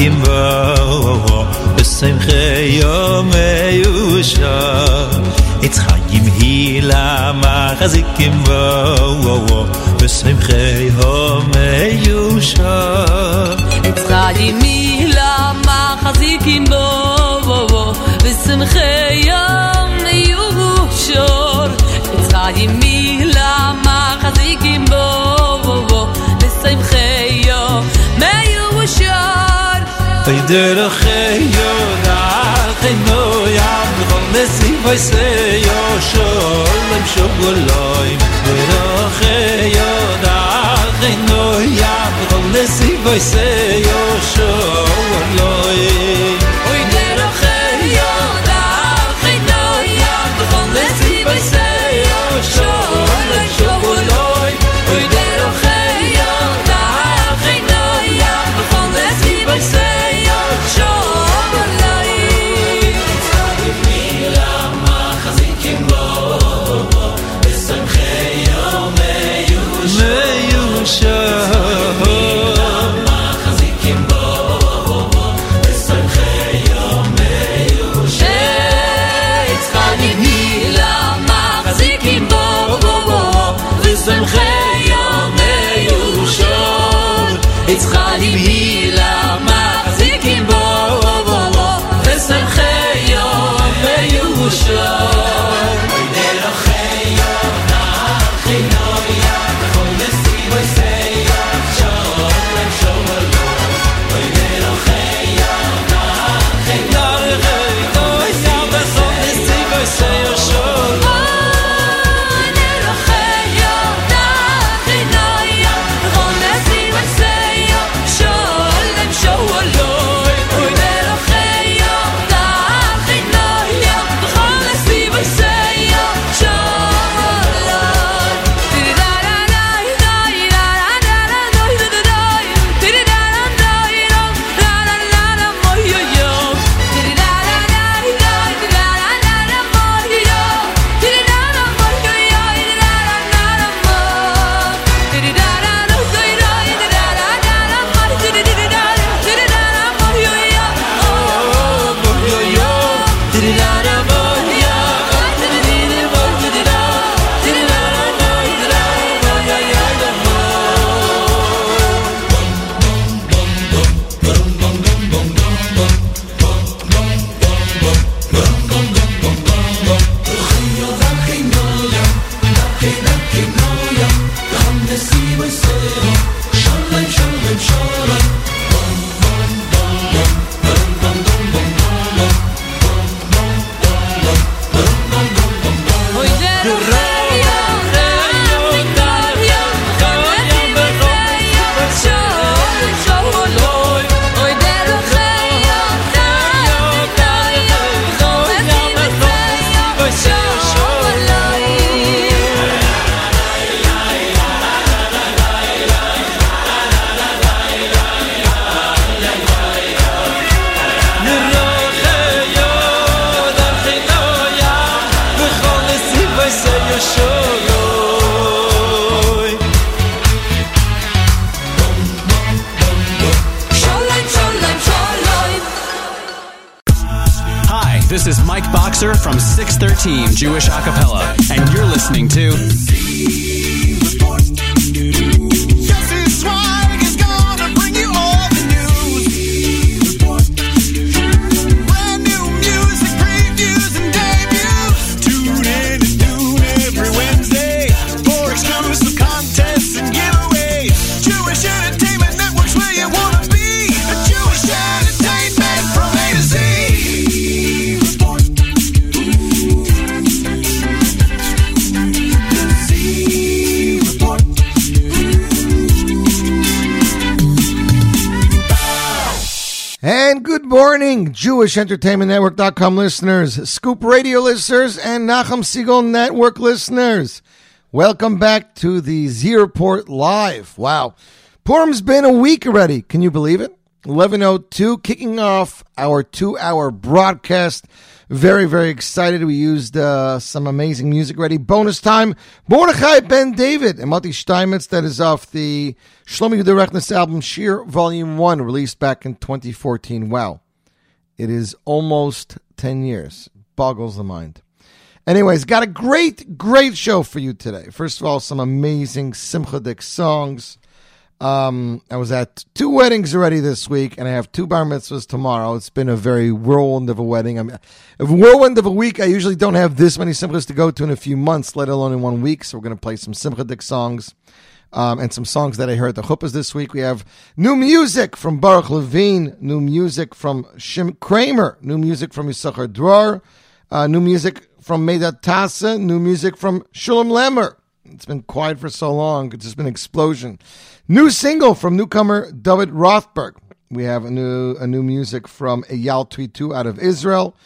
kimbo bis der geyo da khno ya khnesi vayse yo sho lem sho der geyo da khno ya khnesi vayse yo sho Jewish acapella. Evening, Jewish Entertainment Network.com listeners, Scoop Radio listeners, and Nachum Segal Network listeners. Welcome back to the Z Report Live. Wow. Purim's been a week already. Can you believe it? 1102, kicking off our two hour broadcast. Very, very excited. We used uh, some amazing music ready. Bonus time, Mordechai Ben David and Mati Steinmetz. That is off the Shlomi Yehuda album, Sheer Volume 1, released back in 2014. Wow. It is almost 10 years. Boggles the mind. Anyways, got a great, great show for you today. First of all, some amazing Simcha songs. Um, I was at two weddings already this week, and I have two bar mitzvahs tomorrow. It's been a very whirlwind of a wedding. I mean, a whirlwind of a week. I usually don't have this many simchas to go to in a few months, let alone in one week. So we're going to play some simchadik songs. Um, and some songs that I heard at the chuppahs this week. We have new music from Baruch Levine, new music from Shim Craimer, new music from Yissachar Dror, uh, new music from Meydad Tasa, new music from Shulem Lemmer. It's been quiet for so long. It's just been an explosion. New single from newcomer David Rotberg. We have a new a new music from Eyal Twito out of Israel.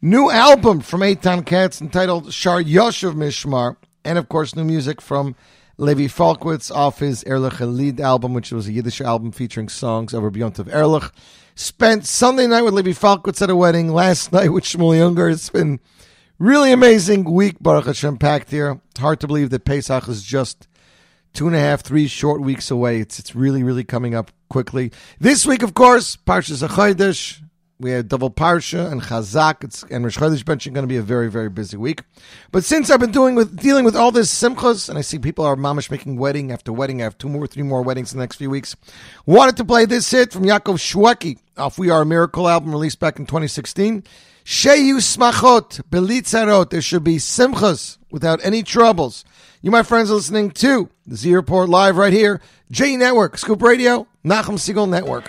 New album from Eitan Katz entitled Sh'or Yoshuv Mishmar. And of course, new music from Levy Falkowitz off his Erlich Lead album, which was a Yiddish album featuring songs over Beyond of Erlich. Spent Sunday night with Levy Falkowitz at a wedding, last night with Shmuel Unger. It's been really amazing week, Baruch Hashem, packed here. It's hard to believe that Pesach is just two and a half, three short weeks away. It's it's really, really coming up quickly. This week, of course, Parshas HaChodesh. We had double Parsha and Chazak. It's, and Rosh Chodesh benching going to be a very, very busy week. But since I've been doing with dealing with all this simchas, and I see people are mamish making wedding after wedding. I have two more, three more weddings in the next few weeks. Wanted to play this hit from Yaakov Shweki off We Are a Miracle album released back in 2016. Sheyu smachot belitzarot. There should be simchas without any troubles. You, my friends, are listening to the Z Report live right here, J Network, Scoop Radio, Nachum Segal Network.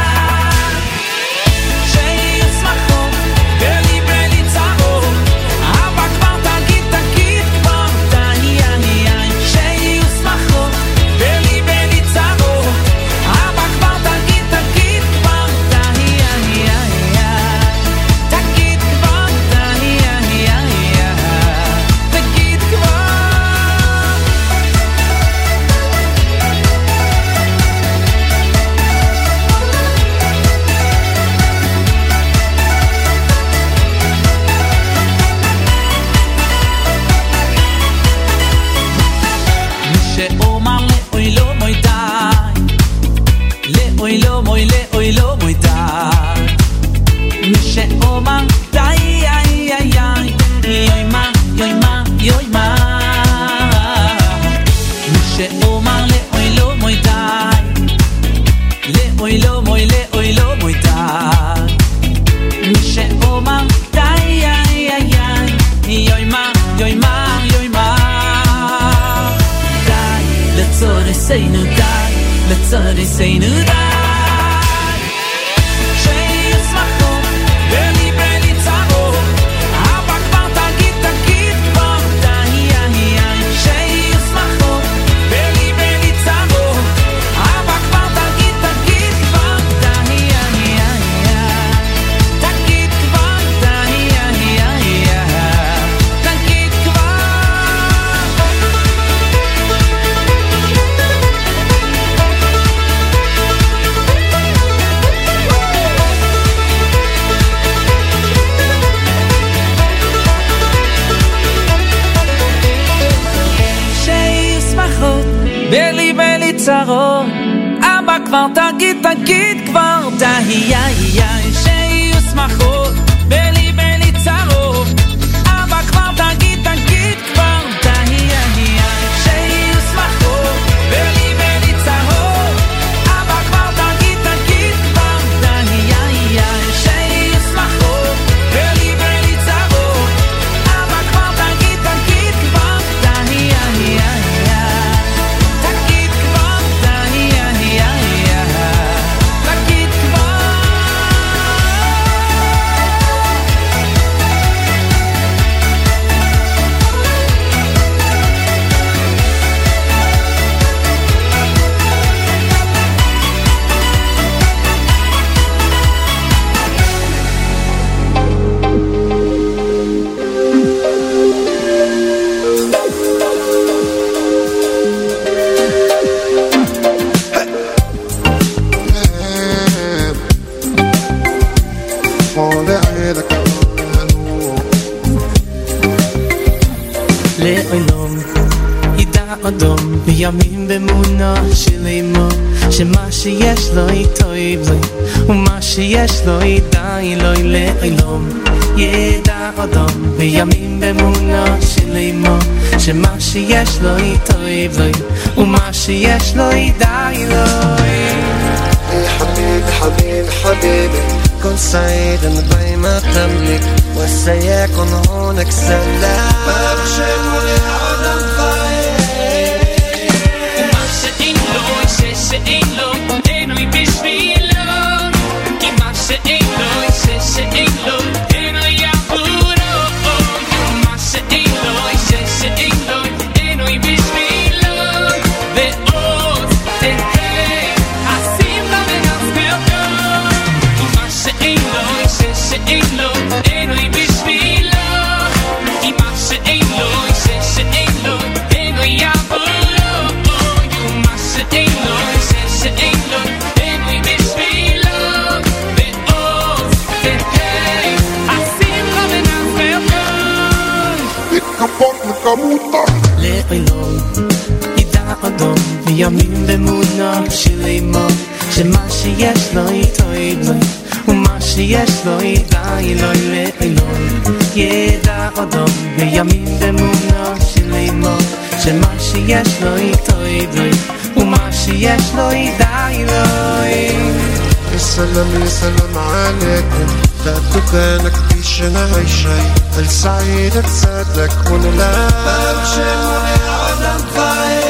حبيبي كن سعيد بي ما تملك وسيكون هونك سلام. ما بشمل العالم خير ما بشتين لو يششين لو אדום וימים במונה של אימו שמה שיש לו איתו ידעי ומה שיש לו ידעי לו לעילום ידע אדום וימים במונה של אימו שמה שיש לו איתו ידעי ומה שיש לו ידעי לו السلام السلام عليكم لا تكانك في شنا شيء السعيد تصدق ولا لا بخشن والعالم خير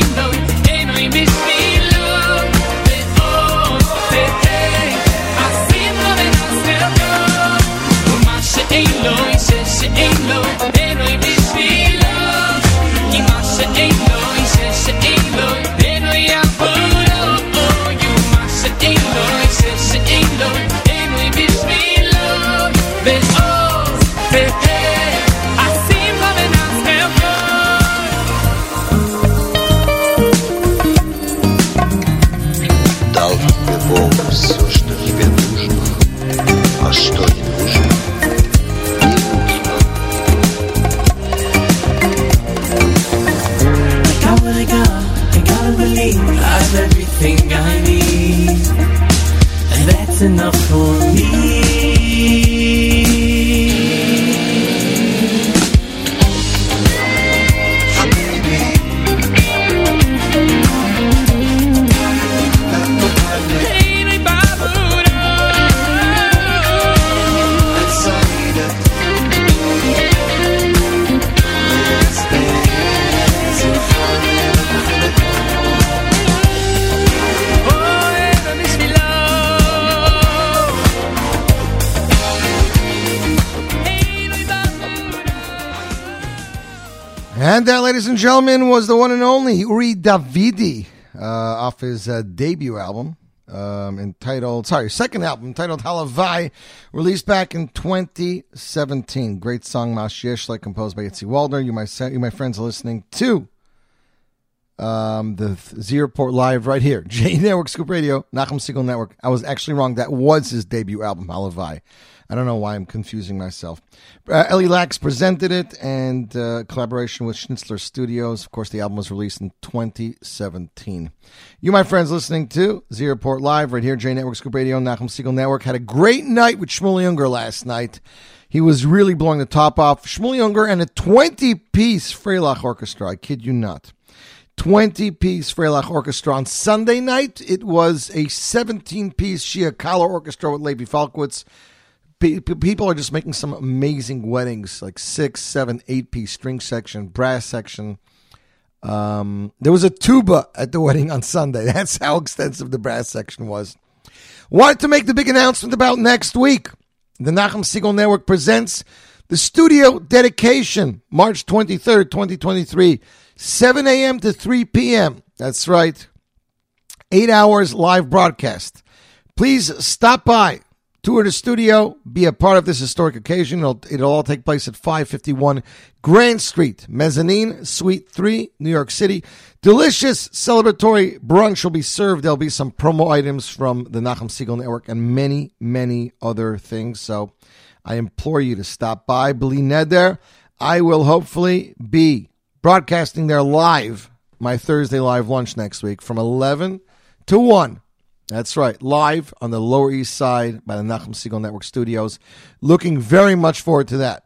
ladies gentlemen, was the one and only Uri Davidi uh, off his uh, debut album um, entitled, sorry, second album entitled Halavai, released back in 2017. Great song, Mashiesh, like composed by Itzi Waldner. You, my, you, my friends, are listening to Um, the Z Report Live right here. J Network, Scoop Radio, Nachum Segal Network. I was actually wrong. That was his debut album, Halavai. I don't know why I'm confusing myself. Uh, Ellie Lax presented it and uh, collaboration with Schnitzler Studios. Of course, the album was released in 2017. You, my friends, listening to Z Report Live right here, J Network, Scoop Radio, Nachum Segal Network, had a great night with Shmuel Unger last night. He was really blowing the top off. Shmuel Unger and a 20 piece Freilach orchestra. I kid you not. 20 piece Freilach orchestra. On Sunday night, it was a 17 piece Shia Kahlo orchestra with Levy Falkowitz. Pe- pe- People are just making some amazing weddings, like six, seven, eight piece string section, brass section. Um, there was a tuba at the wedding on Sunday. That's how extensive the brass section was. Wanted to make the big announcement about next week. The Nachum Segal Network presents the studio dedication, March 23rd, 2023, 7 a.m. to 3 p.m. That's right. Eight hours live broadcast. Please stop by, tour the studio, be a part of this historic occasion. It'll, it'll all take place at 551 Grand Street, Mezzanine, Suite 3, New York City. Delicious celebratory brunch will be served. There'll be some promo items from the Nachum Segal Network and many, many other things. So I implore you to stop by. Believe Ned there. I will hopefully be broadcasting there live, my Thursday live lunch next week from 11 to 1. That's right, live on the Lower East Side by the Nachum Segal Network Studios. Looking very much forward to that.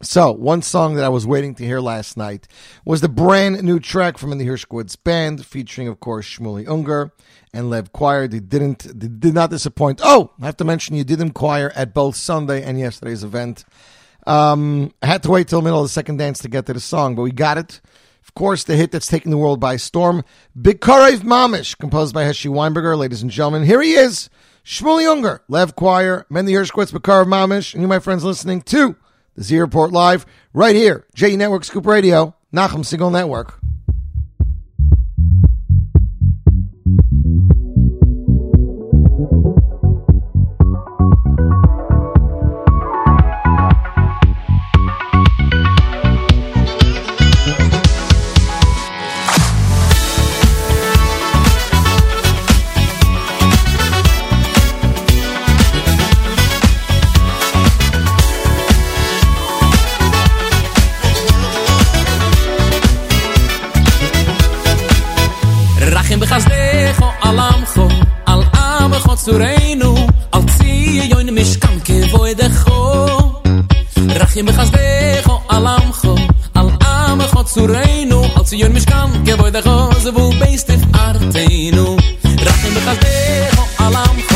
So, one song that I was waiting to hear last night was the brand new track from the Hirschkowitz Band, featuring, of course, Shmuley Unger and Lev Choir. They didn't, they did not disappoint. Oh, I have to mention you did them Choir at both Sunday and yesterday's event. Um, I had to wait till the middle of the second dance to get to the song, but we got it. Of course, the hit that's taking the world by storm, Bikarev Mamish, composed by Heshi Weinberger. Ladies and gentlemen, here he is, Shmuley Unger, Lev Choir, Mendy Hirschkowitz, Bikarev Mamish, and you, my friends, listening to the Z Report Live right here, J Network Scoop Radio, Nachum Segal Network. zu reinu al zie jo in mis kan ke voy de go rach im khas de go alam go al am go zu reinu al zie jo in mis kan ke voy de go ze vol beste arteinu rach im khas de go alam go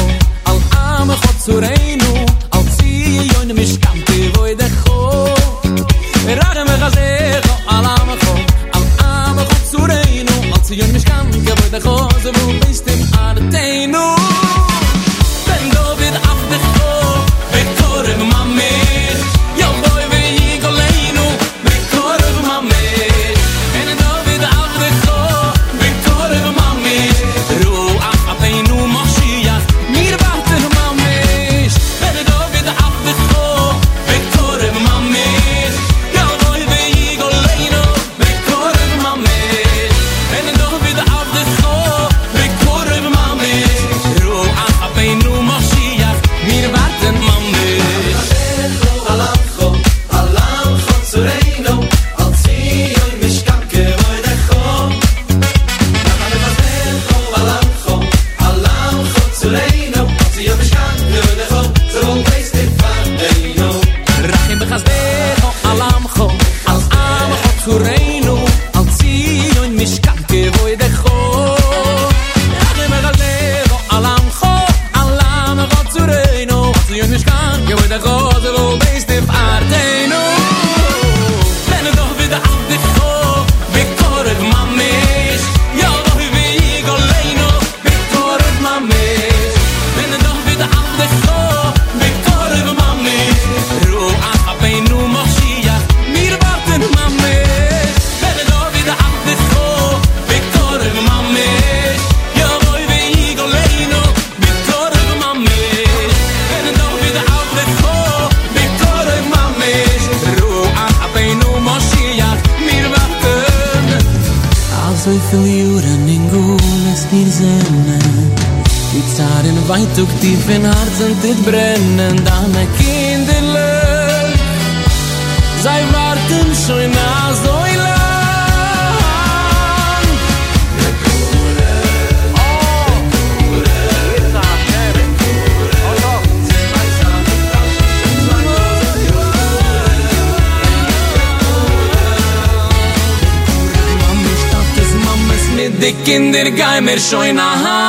mir schon in der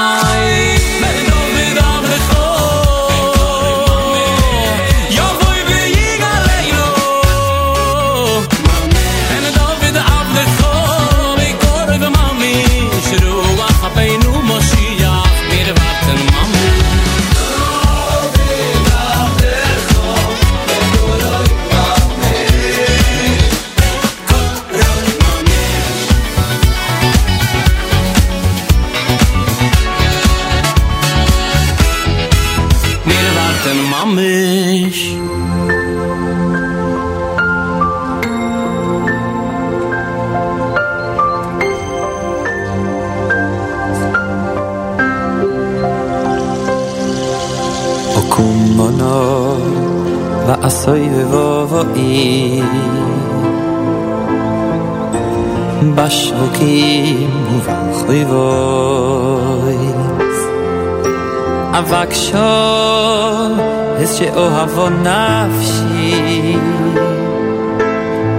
vonafshi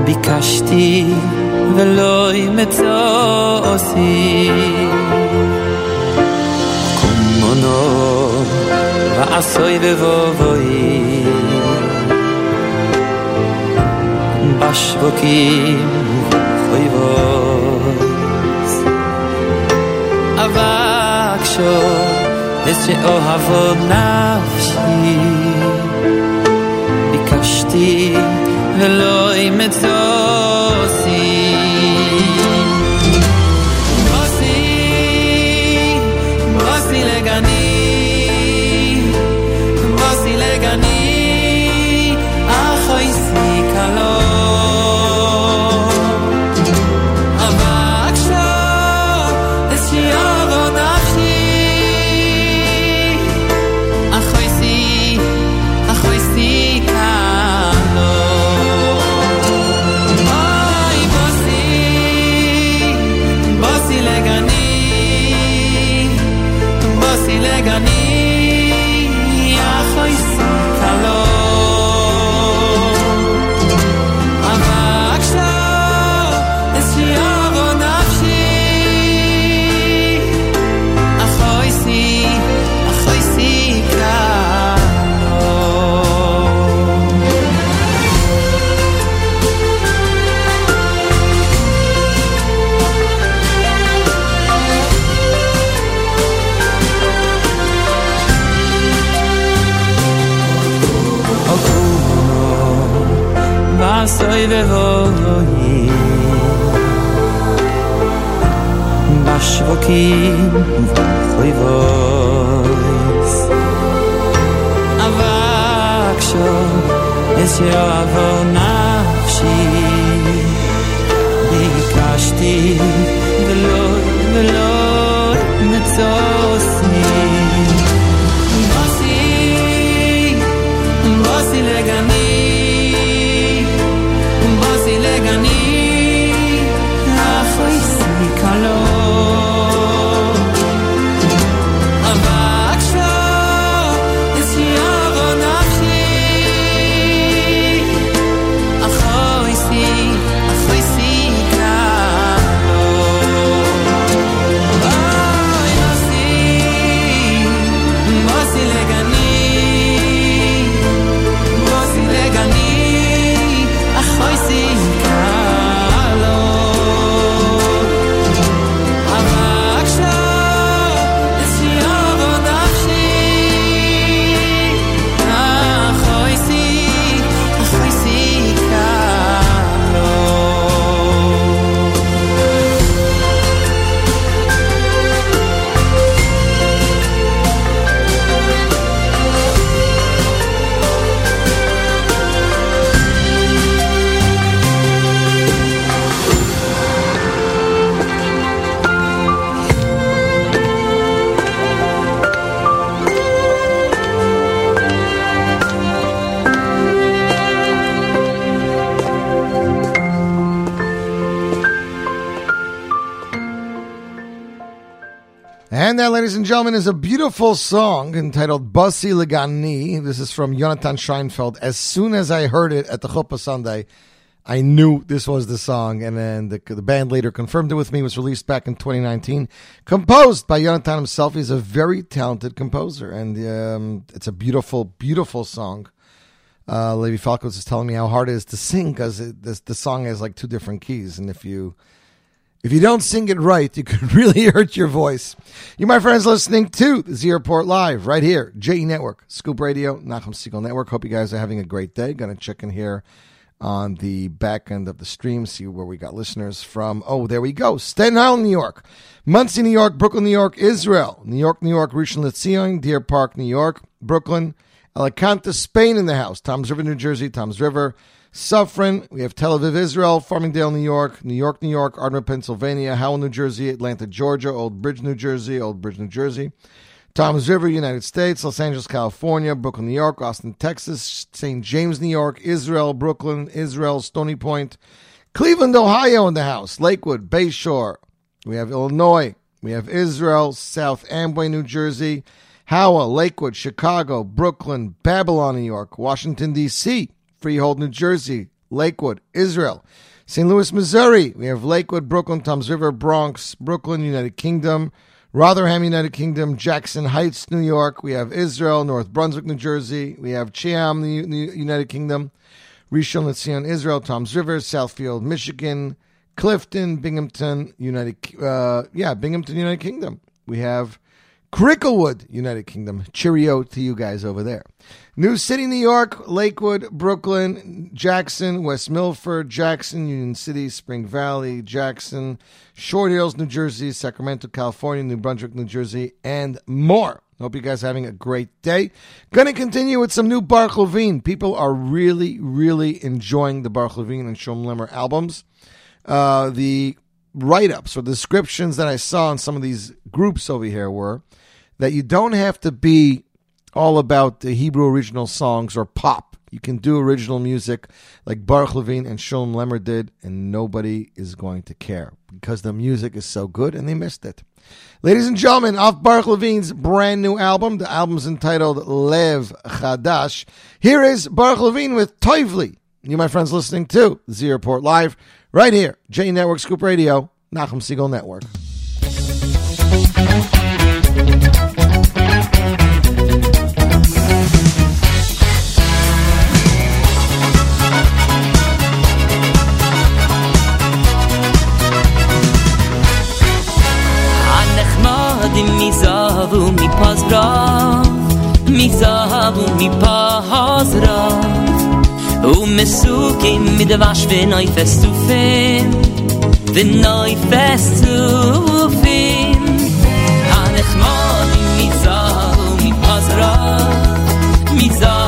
bikashti veloy metzo osi kumono va asoy de vovoi bashvoki khoy va Avaksho, es che o havo השווקים ובחוי ווייס אבק שוב shi יאהבו נפשי. ביקשתי ולא ולא that, ladies and gentlemen, is a beautiful song entitled Basi Legani. This is from Jonathan Scheinfeld. As soon as I heard it at the Chuppah Sunday, I knew this was the song, and then the, the band later confirmed it with me. It was released back in 2019, composed by Jonathan himself. He's a very talented composer, and um, it's a beautiful, beautiful song. Uh, Levi is telling me how hard it is to sing because the song has like two different keys, and if you if you don't sing it right, you could really hurt your voice. You, my friends, listening to the Z Report Live right here, JE Network, Scoop Radio, Nachum Segal Network. Hope you guys are having a great day. To check in here on the back end of the stream, see where we got listeners from. Oh, there we go. Staten Island, New York, Monsey, New York, Brooklyn, New York, Israel, New York, New York, Rishon LeZion, Deer Park, New York, Brooklyn, Alicante, Spain in the house, Toms River, New Jersey, Toms River, Suffern. We have Tel Aviv, Israel, Farmingdale, New York, New York, New York, Ardmore, Pennsylvania, Howell, New Jersey, Atlanta, Georgia, Old Bridge, New Jersey, Old Bridge, New Jersey, Toms River, United States, Los Angeles, California, Brooklyn, New York, Austin, Texas, St. James, New York, Israel, Brooklyn, Israel, Stony Point, Cleveland, Ohio in the house, Lakewood, Bayshore. We have Illinois. We have Israel, South Amboy, New Jersey, Howell, Lakewood, Chicago, Brooklyn, Babylon, New York, Washington, D.C., Freehold, New Jersey, Lakewood, Israel, St. Louis, Missouri. We have Lakewood, Brooklyn, Toms River, Bronx, Brooklyn, United Kingdom, Rotherham, United Kingdom, Jackson Heights, New York. We have Israel, North Brunswick, New Jersey. We have Cheam, the United Kingdom, Rishon LeZion, Israel, Toms River, Southfield, Michigan, Clifton, Binghamton, United, uh, yeah, Binghamton, United Kingdom. We have Cricklewood, United Kingdom. Cheerio to you guys over there. New City, New York, Lakewood, Brooklyn, Jackson, West Milford, Jackson, Union City, Spring Valley, Jackson, Short Hills, New Jersey, Sacramento, California, New Brunswick, New Jersey, and more. Hope you guys are having a great day. To continue with some new Baruch Levine. People are really, really enjoying the Baruch Levine and Shom Lemmer albums. Uh, the write ups or descriptions that I saw in some of these groups over here were that you don't have to be all about the Hebrew original songs or pop. You can do original music like Baruch Levine and Shulem Lemmer did, and nobody is going to care because the music is so good and they missed it. Ladies and gentlemen, off Baruch Levine's brand new album, the album's entitled Lev Chadash. Here is Baruch Levine with Toivli. You, my friends, listening to Z Report Live right here, J Network Scoop Radio, Nachum Segal Network. Mixav u mi pazra mi Mixav u mi pazra U me sukim mi de vash ve noi fest u fin Ve noi fest u fin Hanech mo ni mixav u mi pazra mi pas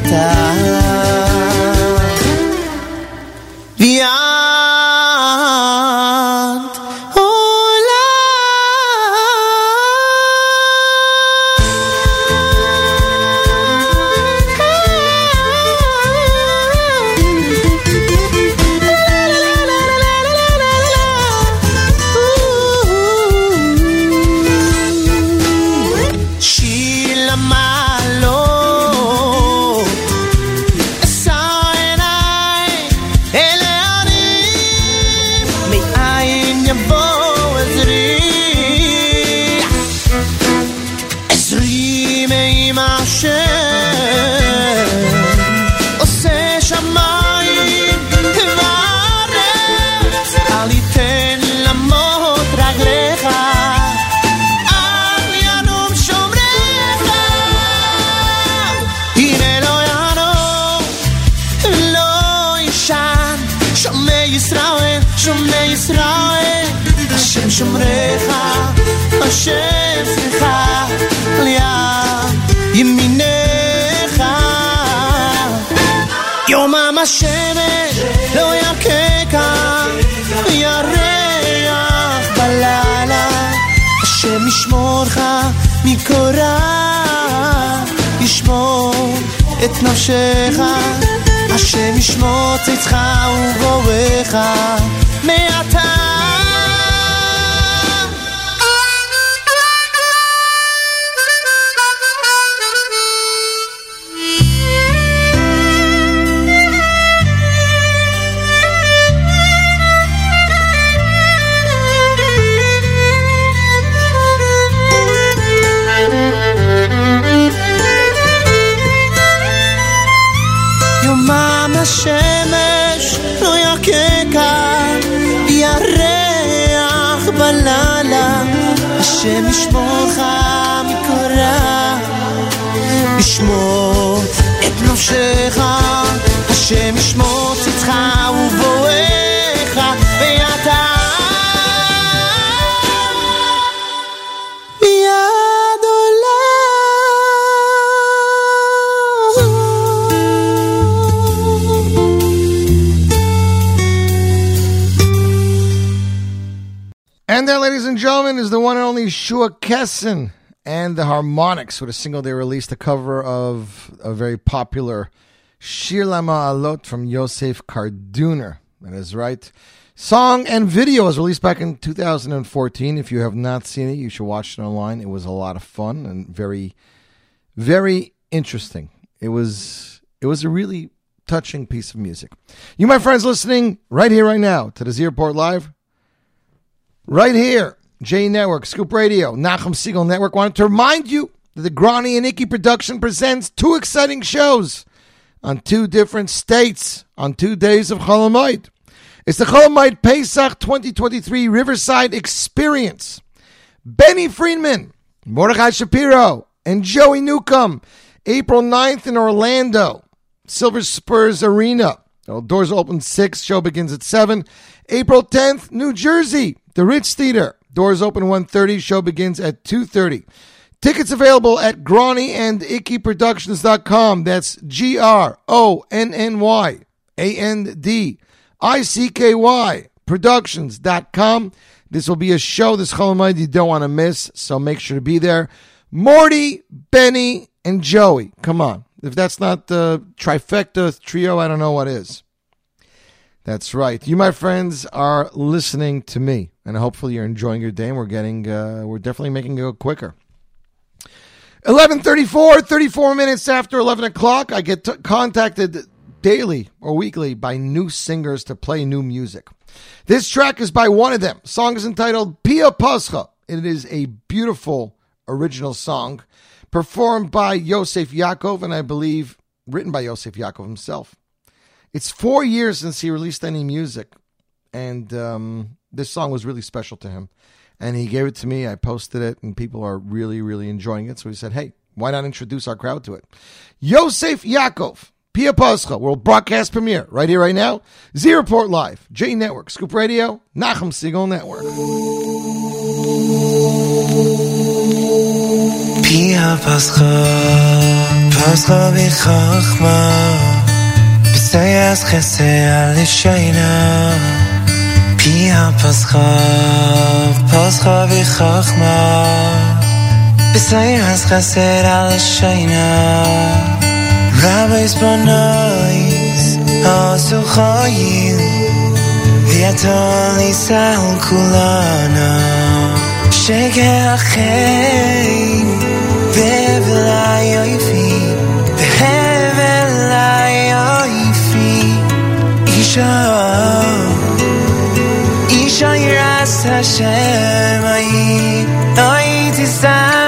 た השם ישמור צאתך ובואך ואתה מיד And that, ladies and gentlemen, is the one and only Shua Kesson and the Harmonics with a single they released, a cover of a very popular Shir Alot from Yosef Karduner. That is right. Song and video was released back in 2014. If you have not seen it, you should watch it online. It was a lot of fun and very, very interesting. It was it was a really touching piece of music. You, my friends, listening right here, right now to the Report Live, right here, J Network, Scoop Radio, Nachum Siegel Network, wanted to remind you that the Gronny and Icky production presents two exciting shows on two different states on two days of Cholamoid. It's the Cholamoid Pesach 2023 Riverside Experience. Benny Friedman, Mordechai Shapiro, and Joey Newcomb, April 9th in Orlando, Silver Spurs Arena. Doors open 6, show begins at 7. April 10th, New Jersey, the Ritz Theater. Doors open 1.30, show begins at 2.30. Tickets available at Gronny and IckyProductions.com. That's G R O N N Y A N D I C K Y Productions.com. This will be a show this Cholamoid you don't want to miss, so make sure to be there. Morty, Benny, and Joey. Come on. If that's not the trifecta trio, I don't know what is. That's right. You, my friends, are listening to me, and hopefully you're enjoying your day. And we're getting, uh, we're definitely making it go quicker. 11:34, 34 minutes after 11 o'clock. I get t- contacted daily or weekly by new singers to play new music. This track is by one of them. song is entitled Piah Pascha. It is a beautiful original song performed by Yosef Yaakov, and I believe written by Yosef Yaakov himself. It's four years since he released any music, and um, this song was really special to him. And he gave it to me. I posted it, and people are really, really enjoying it. So he said, "Hey, why not introduce our crowd to it?" Yosef Yaakov, Piah Pascha, world broadcast premiere, right here, right now. Z Report Live, J Network, Scoop Radio, Nachum Siegel Network. Piah Pascha, Pascha b'chachma, b'sayas chesed l'shayna. Tia pascha, pascha v'chachma B'sayir has chesed al shayna Rabbeis bonois, asu chayil V'yato nisal kulana. Shege achein, v'evel ayoifi V'evel ayoifi Isha Shine your eyes, Hashem. I, I desire.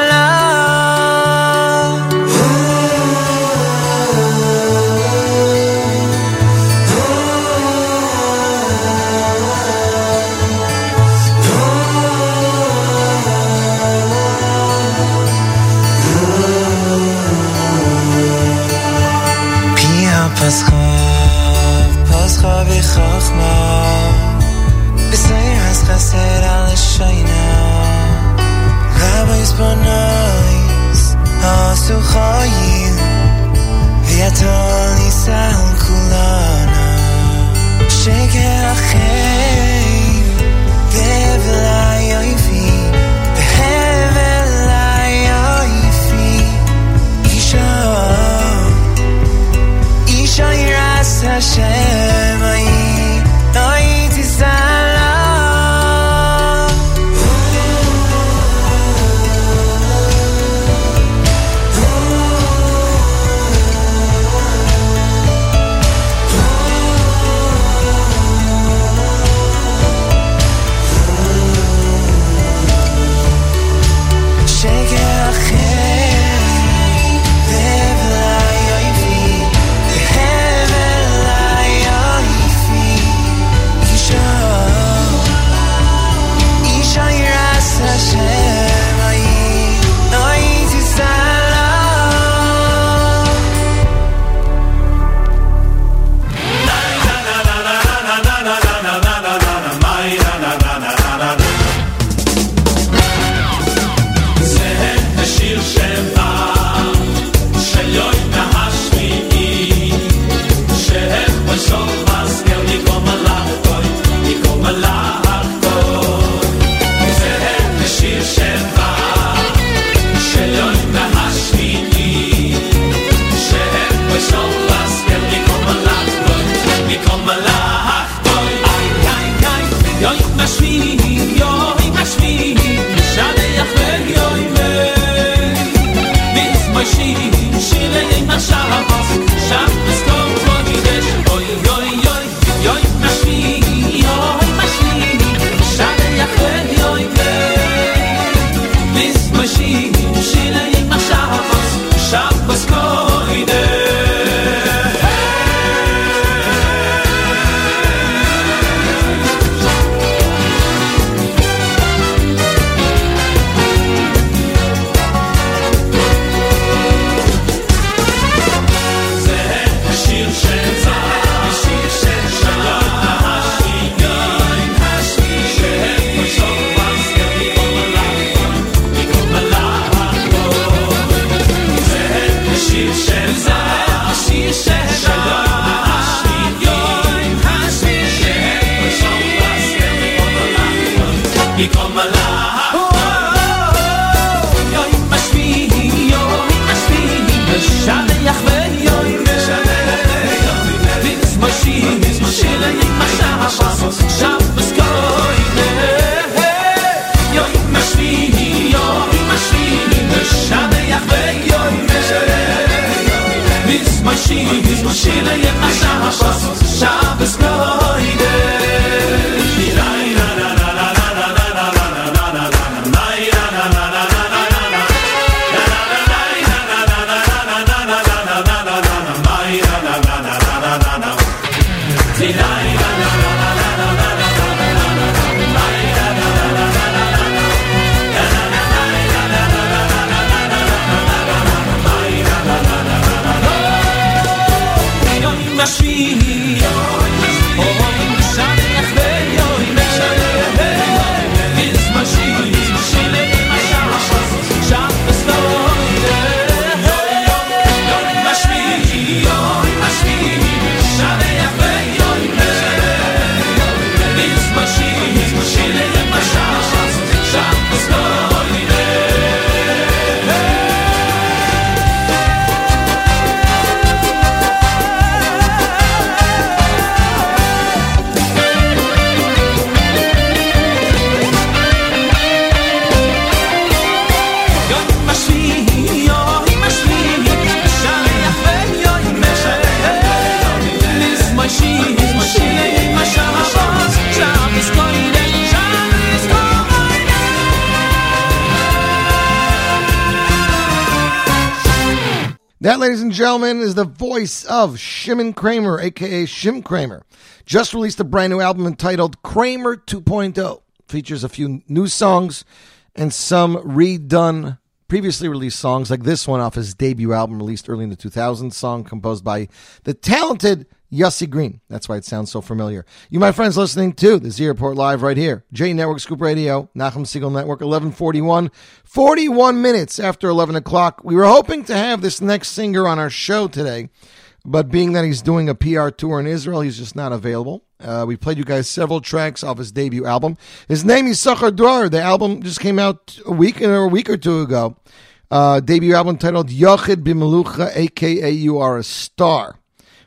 Gentlemen, is the voice of Shimon Craimer, aka Shim Craimer. Just released a brand new album entitled Craimer 2.0. Features a few new songs and some redone previously released songs, like this one off his debut album released early in the 2000s, song composed by the talented Yossi Green. That's why it sounds so familiar. You, my friends, listening to the Z Report Live right here. J Network Scoop Radio, Nachum Siegel Network, 1141, 41 minutes after 11 o'clock. We were hoping to have this next singer on our show today, but being that he's doing a PR tour in Israel, he's just not available. Uh, we played you guys several tracks off his debut album. His name is Sachar Dror. The album just came out a week or a week or two ago. Uh, debut album titled Yochid Bimelucha, aka You Are a Star.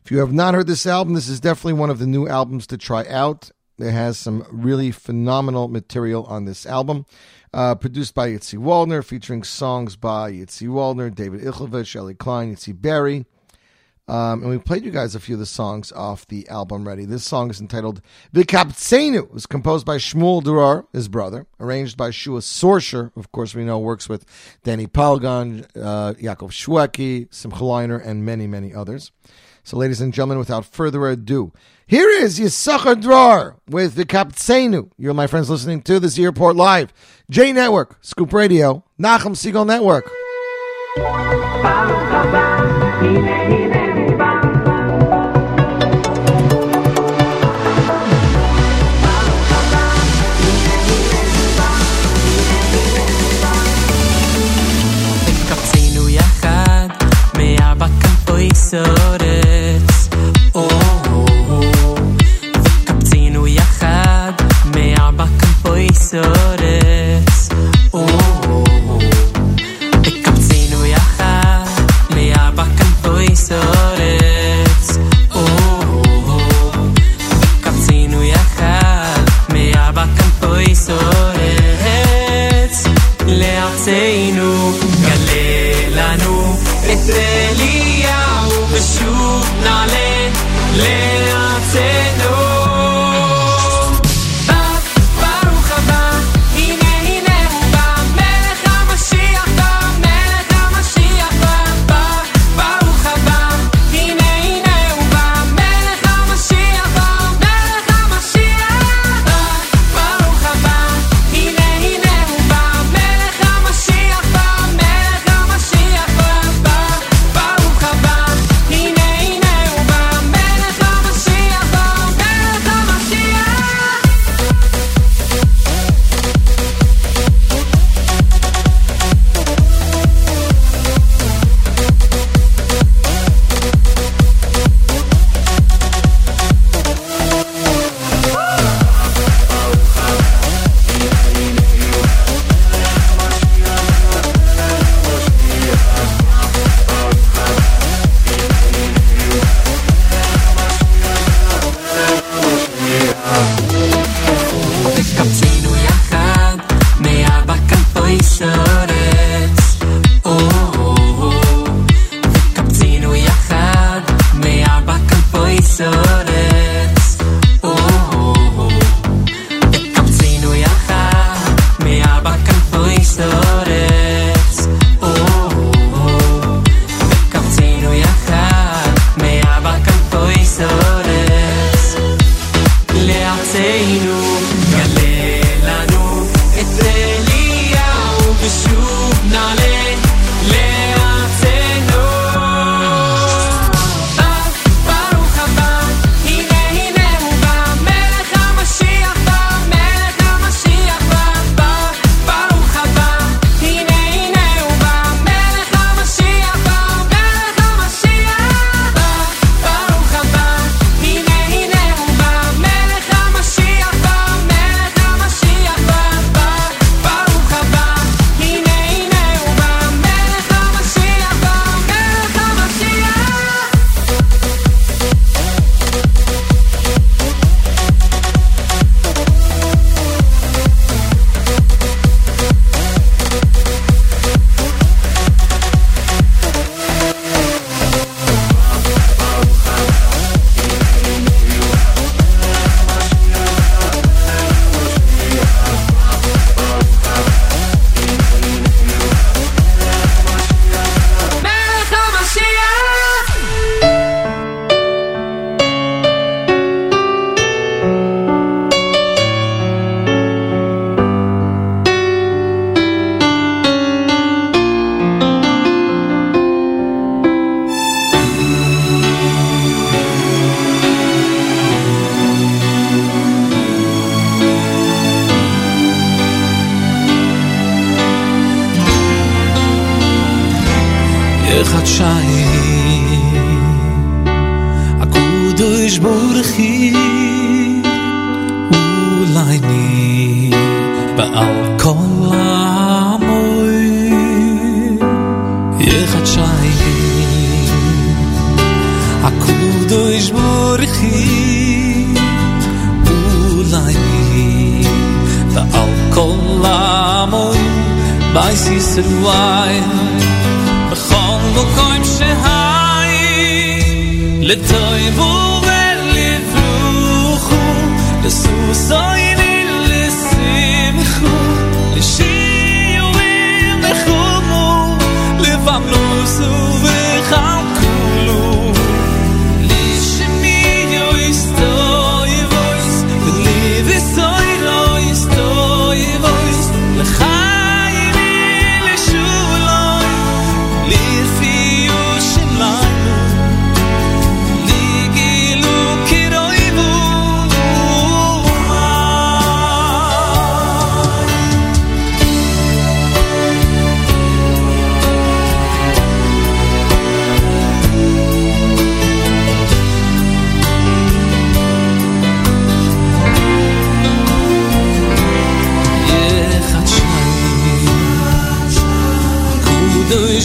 If you have not heard this album, this is definitely one of the new albums to try out. It has some really phenomenal material on this album. Uh, produced by Yitzi Waldner, featuring songs by Yitzi Waldner, David Ichlevich, Ellie Klein, Yitzi Berry. Um, and we played you guys a few of the songs off the album ready. This song is entitled Vikaptsenu. It was composed by Shmuel Dror, his brother, arranged by Shua Sorsher. Of course, we know works with Danny Palgan, uh, Yaakov Shweki, Simcha Leiner, and many, many others. So, ladies and gentlemen, without further ado, here is Yissachar Dror with the Kaptsenu. You're my friends listening to this airport live. J Network, Scoop Radio, Nachum Siegel Network. zores. Oh, uh. oh, oh. Ik heb zin hoe je gaat, maar ja, bakken voor je. Oh, oh, oh. Ik heb zin hoe je gaat, maar ja, bakken voor je zores. Leer zin hoe, galela nu, het elia, we zoeken alleen, leer zin hoe.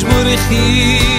μου ρηχείς.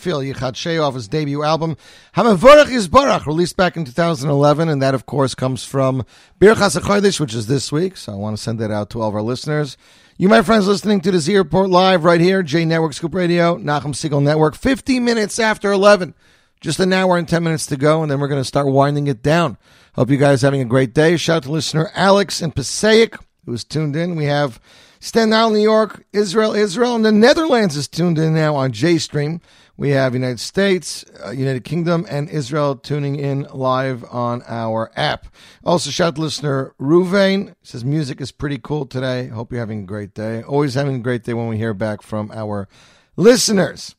Greenfield Yichad off his debut album, Hamavorach Yisbarach, released back in 2011. And that, of course, comes from Birchas HaChodesh, which is this week. So I want to send that out to all of our listeners. You, my friends, listening to the Z Report live right here, J Network Scoop Radio, Nachum Siegel Network, 50 minutes after 11. Just an hour and 10 minutes to go, and then we're going to start winding it down. Hope you guys are having a great day. Shout out to listener Alex in Passaic, who's tuned in. We have Staten Island, New York, Israel, Israel, and the Netherlands is tuned in now on JStream. We have United States, uh, United Kingdom, and Israel tuning in live on our app. Also, shout listener Ruvain. Says music is pretty cool today. Hope you're having a great day. Always having a great day when we hear back from our listeners.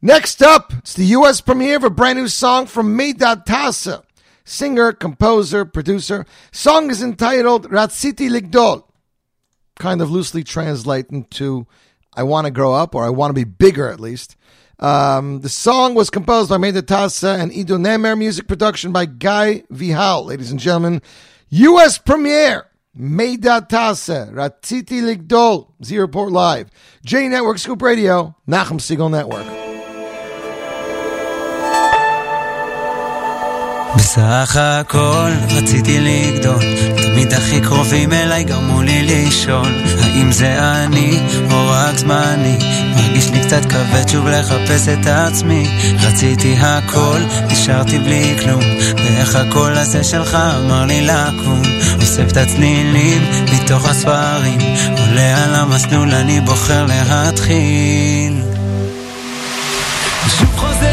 Next up, it's the U.S. premiere of a brand new song from Meydad Tasa. Singer, composer, producer. Song is entitled Ratziti Ligdol. Kind of loosely translating to I want to grow up or I want to be bigger at least. Um, the song was composed by Meydad Tasa and Ido Nemer, music production by Guy Vihal. Ladies and gentlemen, U.S. premiere. Meydad Tasa, Ratziti Ligdol, Z Report Live, J Network Scoop Radio, Nachum Siegel Network. בסך הכל רציתי לגדול, תמיד הכי קרובים אליי גרמו לי לשאול, האם זה אני או רק זמני, מרגיש לי קצת כבד שוב לחפש את עצמי, רציתי הכל, נשארתי בלי כלום, ואיך הקול הזה שלך אמר לי לקום, אוסף את הצלילים מתוך הספרים, עולה על המסלול אני בוחר להתחיל. שוב חוזר,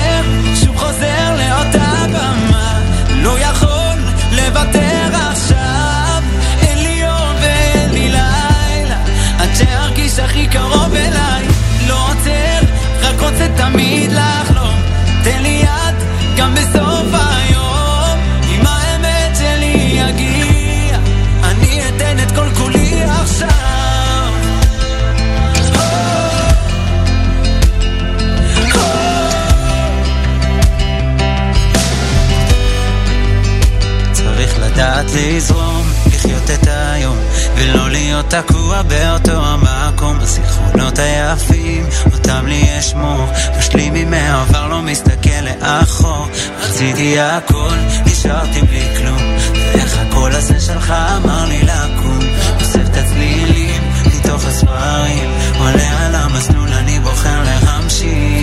תקוע באותו המקום. הזיכרונות היפים, אותם לי אשמור, משלים מהעבר, לא מסתכל לאחור. רציתי הכל, נשארתי בלי כלום, ואיך הקול הזה שלך אמר לי לקום. אוסף את הצלילים מתוך הספרים, עולה על המסלול, אני בוחר להמשיך.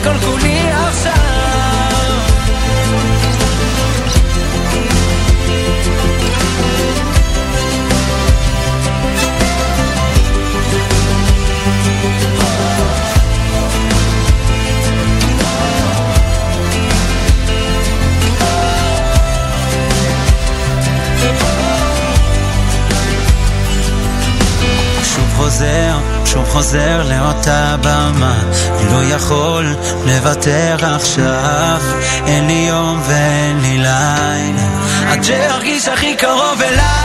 אני אתן את כל כולי עכשיו שוב חוזר, שוב חוזר לאותה במה. לא יכול לוותר עכשיו. אין לי יום ואין לי לילה. עד שארגיש הכי קרוב אליי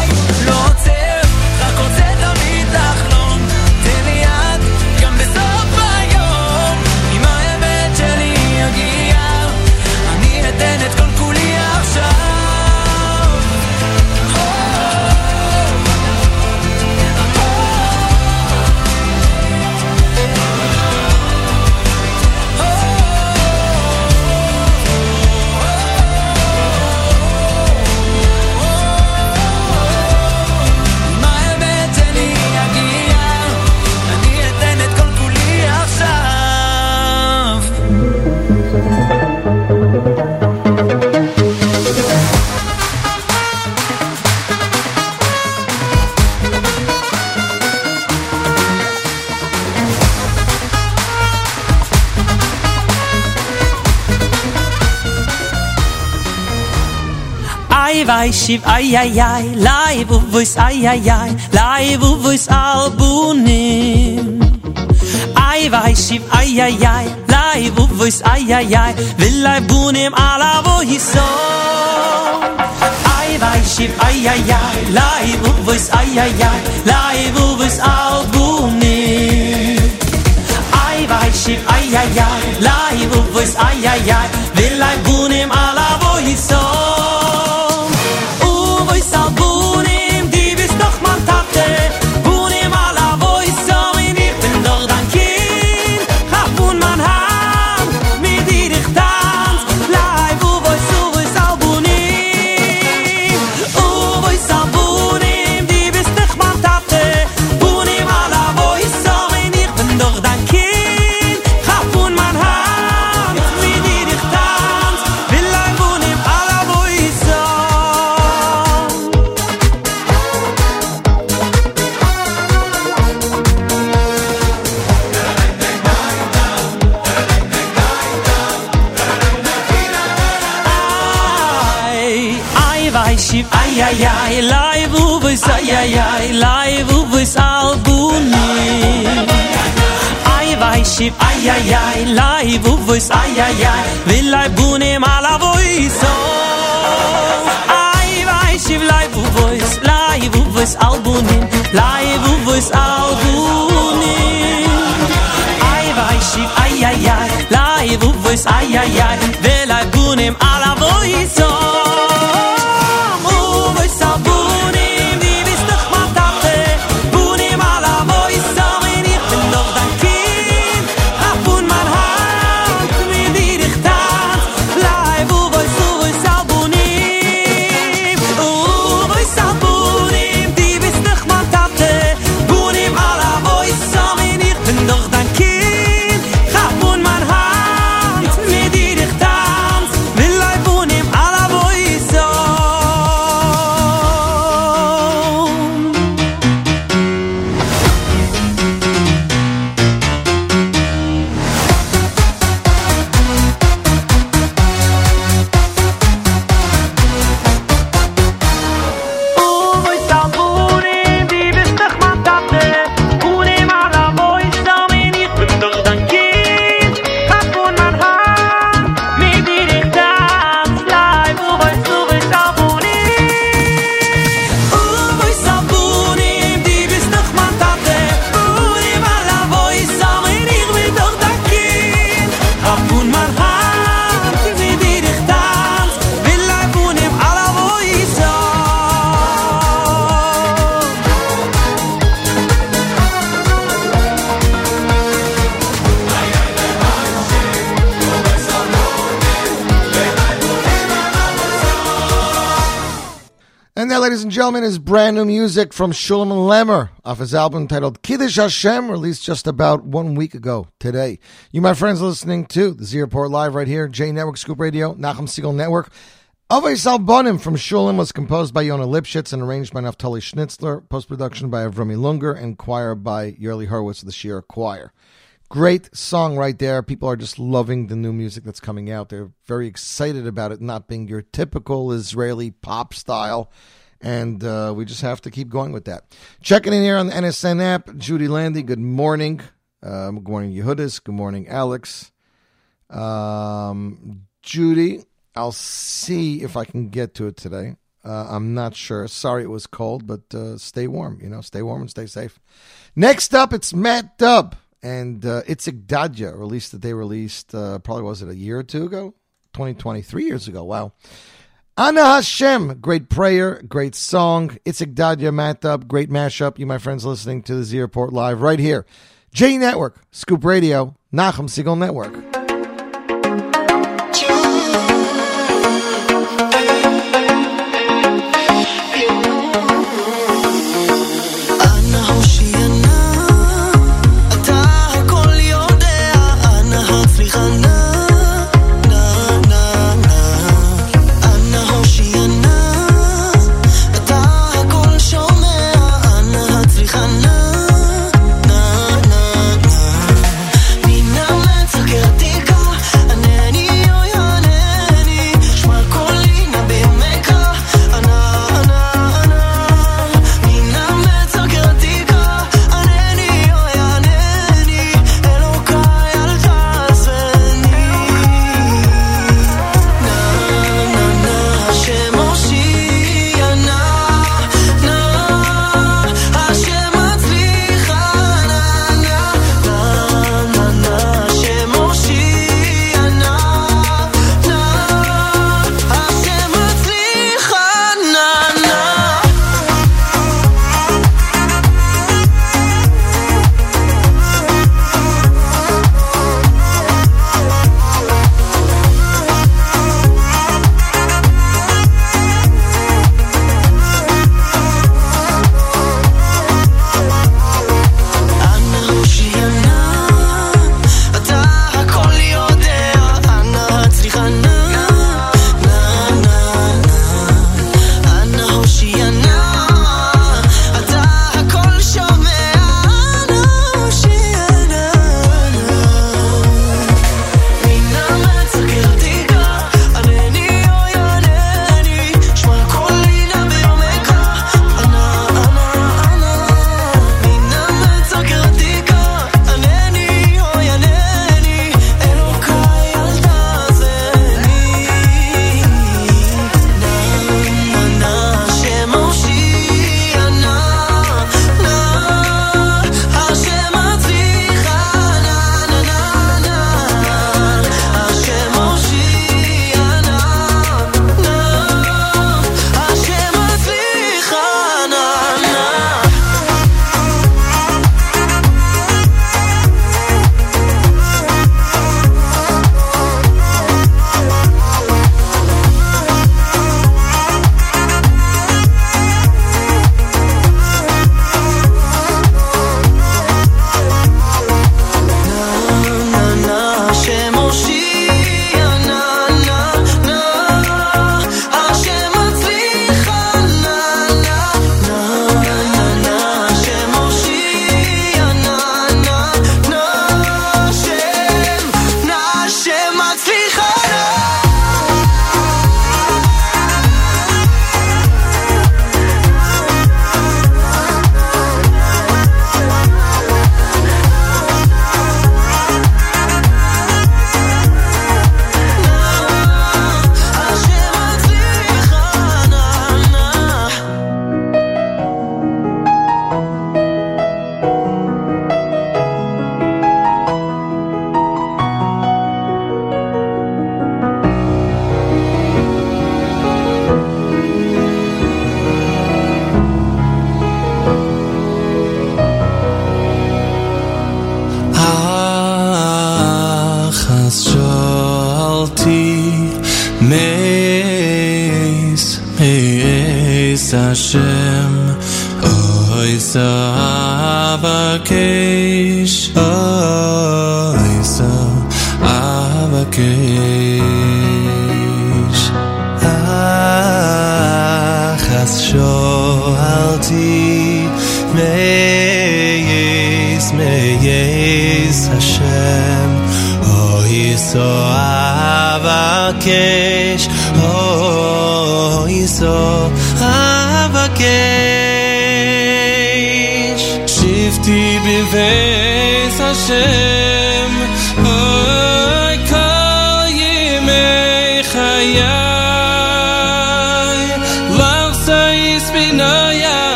shiv ai ai ai live u voice ai ai ai live u voice albunim Ai vai shiv ai ai ai live u voice ai ai ai will I bunim ala vo hiso Ai vai shiv ai ai ai live u voice ai ai ai live u voice albunim Ai vai shiv ai ai ai live u voice ai ai ai will I ay ay lai vu vois ay ay ay. Vil lai bu ne mala vois so oh. ay vai shiv lai vu vois lai vu vois al bu ne lay vu vois al bu ne ay vai shiv ay ay ay. Lai vu vois ay ay ay. Music from Shulem Lemmer off his album titled Kiddush Hashem, released just about one week ago today. You, my friends, listening to the Z Report Live right here, J Network, Scoop Radio, Nachum Siegel Network. Avay Salbonim from Shulem was composed by Yona Lipschitz and arranged by Naftali Schnitzler, post production by Avrami Lunger, and choir by Yerli Hurwitz of the Shira Choir. Great song right there. People are just loving the new music that's coming out. They're very excited about it not being your typical Israeli pop style. And uh, we just have to keep going with that. Checking in here on the NSN app, Judy Landy, good morning. Um, good morning, Yehudis. Good morning, Alex. Um, Judy, I'll see if I can get to it today. Uh, I'm not sure. Sorry it was cold, but uh, stay warm. You know, stay warm and stay safe. Next up, it's Matt Dubb and uh, Itzik Dadya, release that they released, uh, probably was it a year or two ago? 2020, three years ago. Wow. Ana Hashem, great prayer, great song. Itzik Dadya, Matt Dubb, great mashup. You, my friends, listening to the Z Report Live right here. J Network, Scoop Radio, Nachum Siegel Network.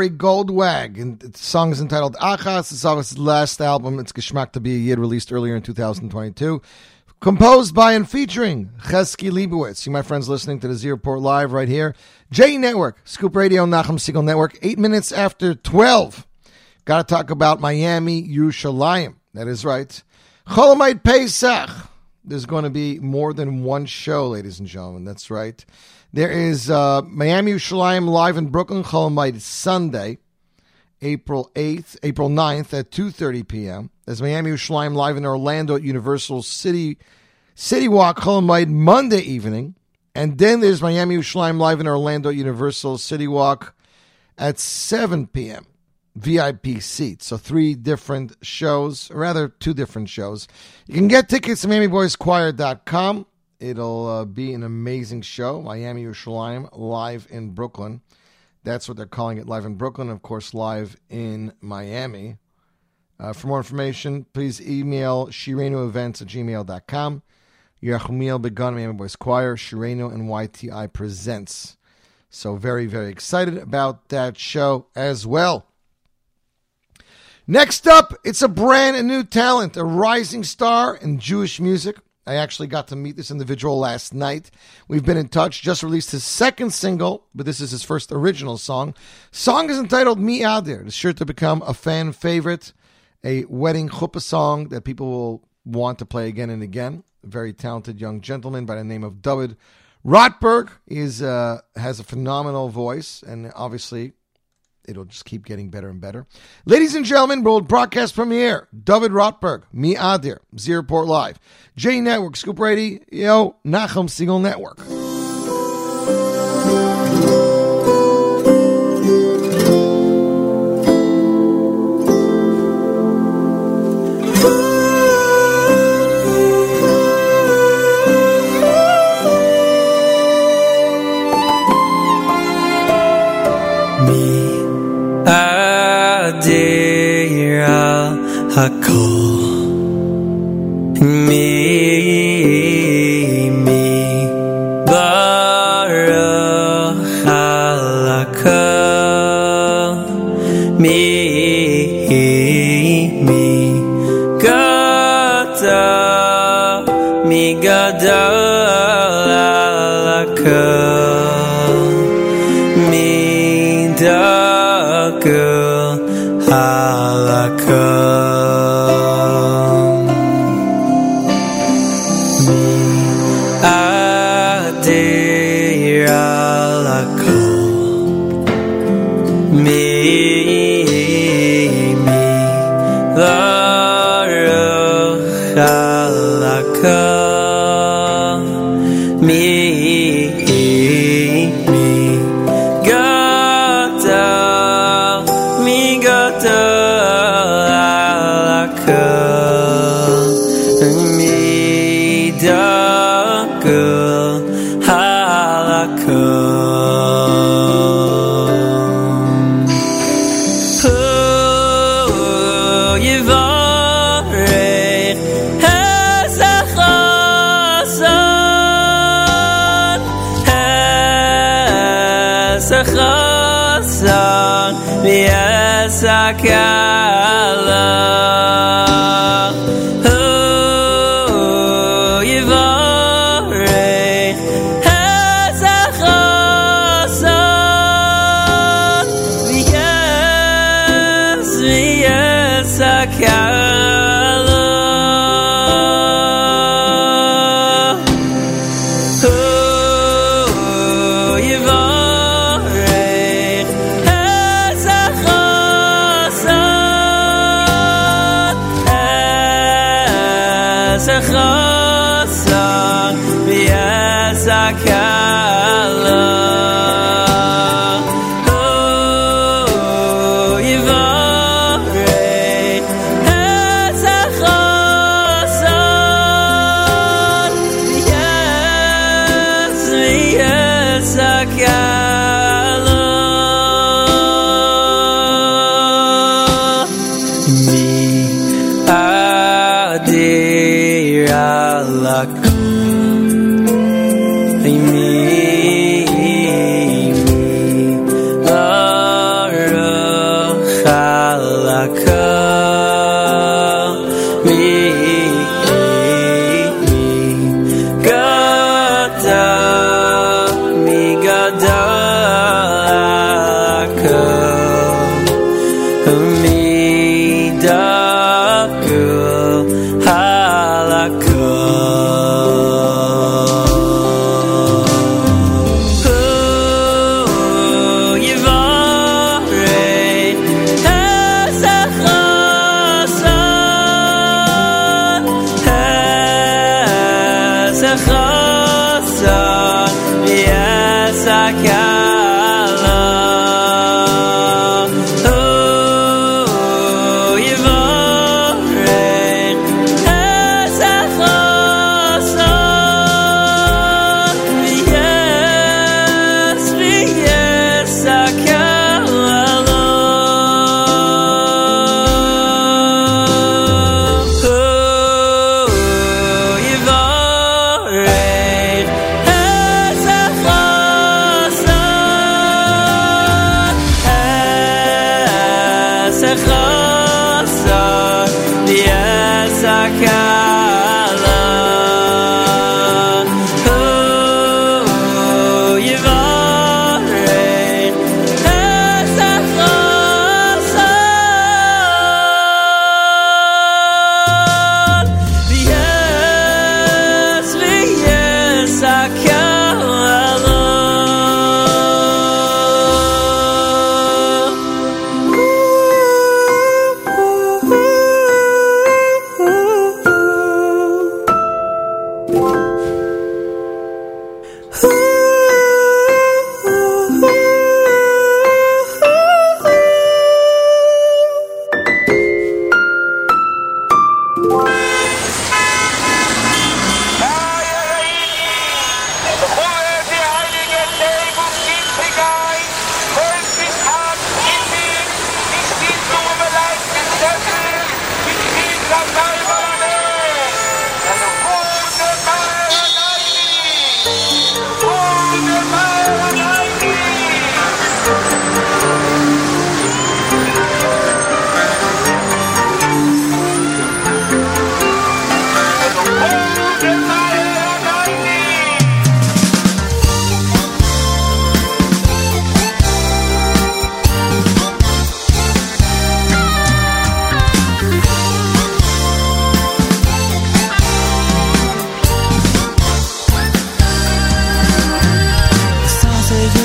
Ari Goldwag, and the song is entitled Achas. It's off his last album, It's Geschmack to be a year released earlier in 2022. Composed by and featuring Chesky Leibowitz. You, my friends, listening to the Z Report Live right here. J Network, Scoop Radio, Nachum Siegel Network, eight minutes after 12. Got to talk about Miami Yerushalayim. That is right. Cholomite Pesach. There's going to be more than one show, ladies and gentlemen. That's right. There is uh, Miami Yerushalayim live in Brooklyn, Cholamayit Sunday, April 8th, April 9th at 2.30 p.m. There's Miami Yerushalayim live in Orlando at Universal City City Walk, Cholamayit Monday evening. And then there's Miami Yerushalayim live in Orlando at Universal City Walk at 7 p.m. VIP seats. So three different shows, or rather two different shows. You can get tickets at MiamiBoysChoir.com. It'll uh, be an amazing show. Miami Yerushalayim live in Brooklyn. That's what they're calling it, live in Brooklyn. Of course, live in Miami. Uh, for more information, please email shirenuevents at gmail.com. Yerachmiel Begun, Miami Boys Choir, Shireno and YTI Presents. So very, very excited about that show as well. Next up, it's a brand new talent, a rising star in Jewish music. I actually got to meet this individual last night. We've been in touch, just released his second single, but this is his first original song. Song is entitled Mi Adir. It's sure to become a fan favorite, a wedding chuppah song that people will want to play again and again. A very talented young gentleman by the name of Dovid Rotberg is uh, has a phenomenal voice, and obviously it'll just keep getting better and better. Ladies and gentlemen, world broadcast premiere, Dovid Rotberg, Mi Adir, Z Report Live, J Network, Scoop Radio, Nachum Siegel Network. I call me. I can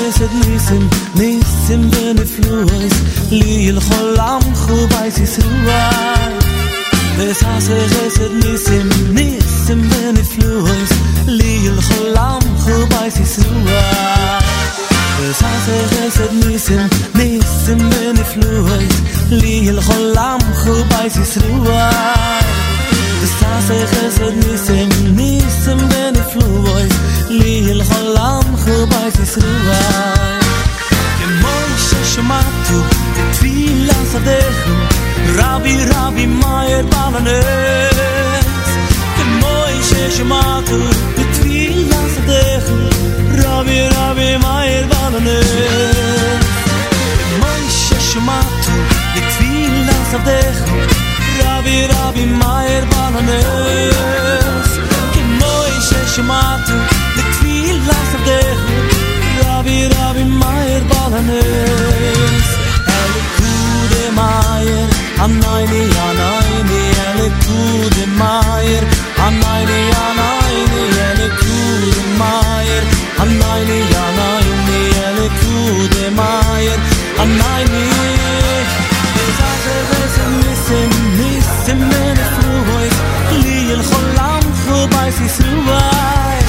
חסד ניסים ניסים ונפלויס לי ילכול עמכו בייס ישרוי Es hasse חסד ניסים ניסים ונפלויס לי ילכול עמכו בייס ישרוי Es hasse חסד ניסים ניסים ונפלויס לי ילכול עמכו בייס ישרוי de sase gesed nisem nisem ben de fluvoy li hil holam khobay tsruvay ke moy shshmatu de tvila sadekh rabi rabbi mayer bananes ke moy shshmatu de tvila sadekh rabbi rabi mayer bananes ke moy shshmatu de tvila sadekh rabbi rabbi rabbi mayer bananes. Ki moy she shmat de kvil las of de rabbi rabbi mayer bananes. El kude mayer am nayne ya nayne el kude mayer am nayne ya nayne el kude mayer am nayne ya nayne el kude mayer am nayne survive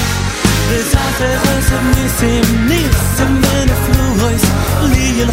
This I say was a missing Nissen, wenn er flew heus Liegen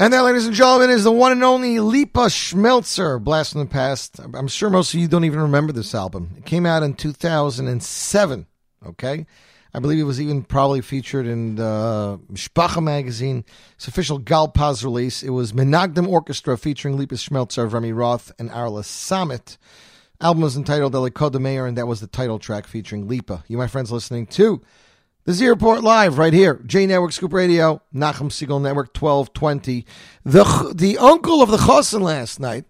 And that, ladies and gentlemen, is the one and only Lipa Schmelzer, Blast from the Past. I'm sure most of you don't even remember this album. It came out in 2007, okay? I believe it was even probably featured in the Mishpacha magazine, its official Galpaz release. It was Menagdem Orchestra featuring Lipa Schmelzer, Remy Roth, and Arla Samet. Album was entitled Elikod Meir, and that was the title track featuring Lipa. You, my friends, listening to the Z Report live right here, J Network Scoop Radio, Nachum Siegel Network 1220. The the uncle of the Chosin last night.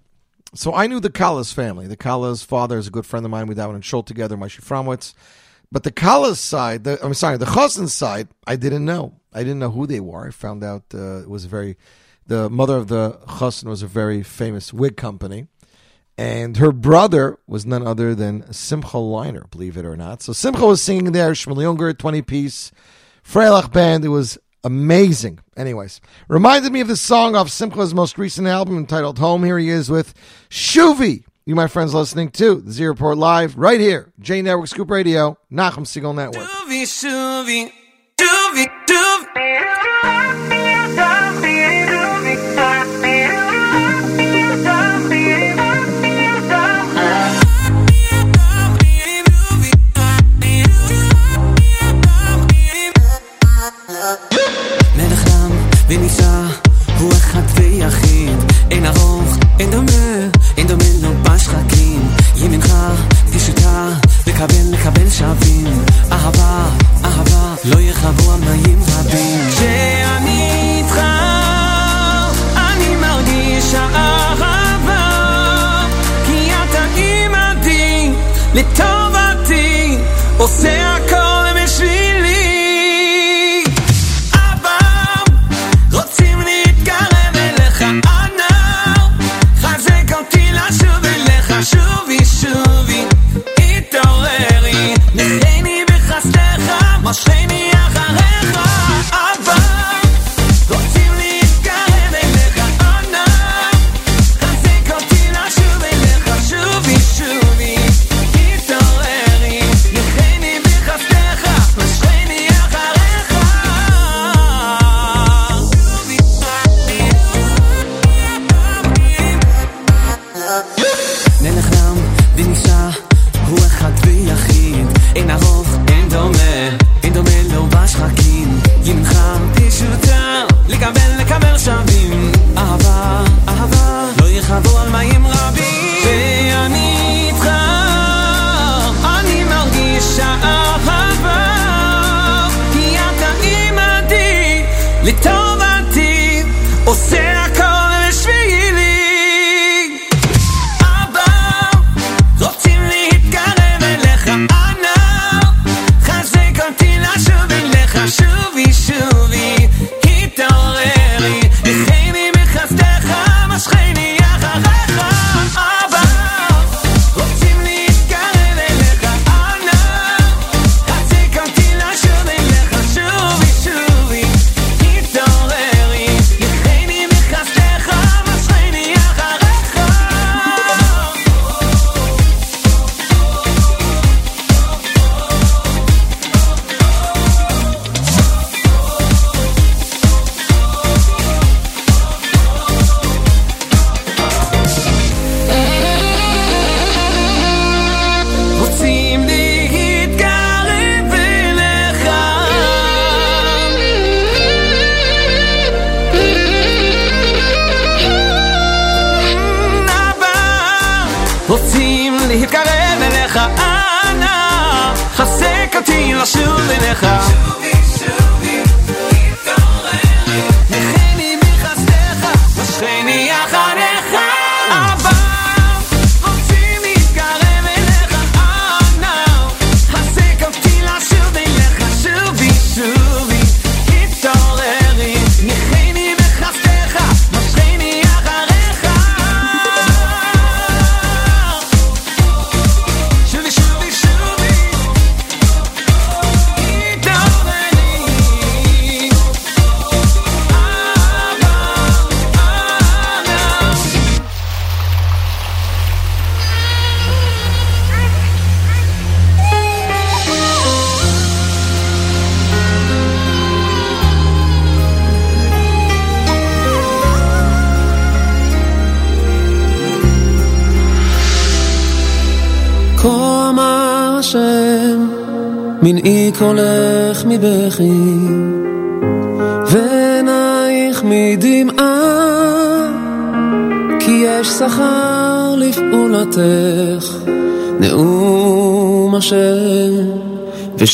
So I knew the Kallas family. The Kallas' father is a good friend of mine. We down in Schul together, Moshe Fromwitz. But the Kallas side, the, I'm sorry, the Chosin side, I didn't know. I didn't know who they were. I found out uh, it was very, the mother of the Chosin was a very famous wig company. And her brother was none other than Simcha Leiner, believe it or not. So Simcha was singing there, Shmuel Unger, 20 piece, Freilach band. It was amazing. Anyways, reminded me of the song off Simcha's most recent album entitled Home. Here he is with Shuvi. You, my friends, listening to the Z Report Live right here, J Network Scoop Radio, Nachum Siegel Network. Shuvi, shuvi, shuvi, shuvi. ונישא הוא אחד ויחיד. אין ארוך, אין דומה, אין דומה לו בשחקים. ימינך תשותע, לקבל לקבל שווים. אהבה, אהבה, לא ירחבו עמיים רבים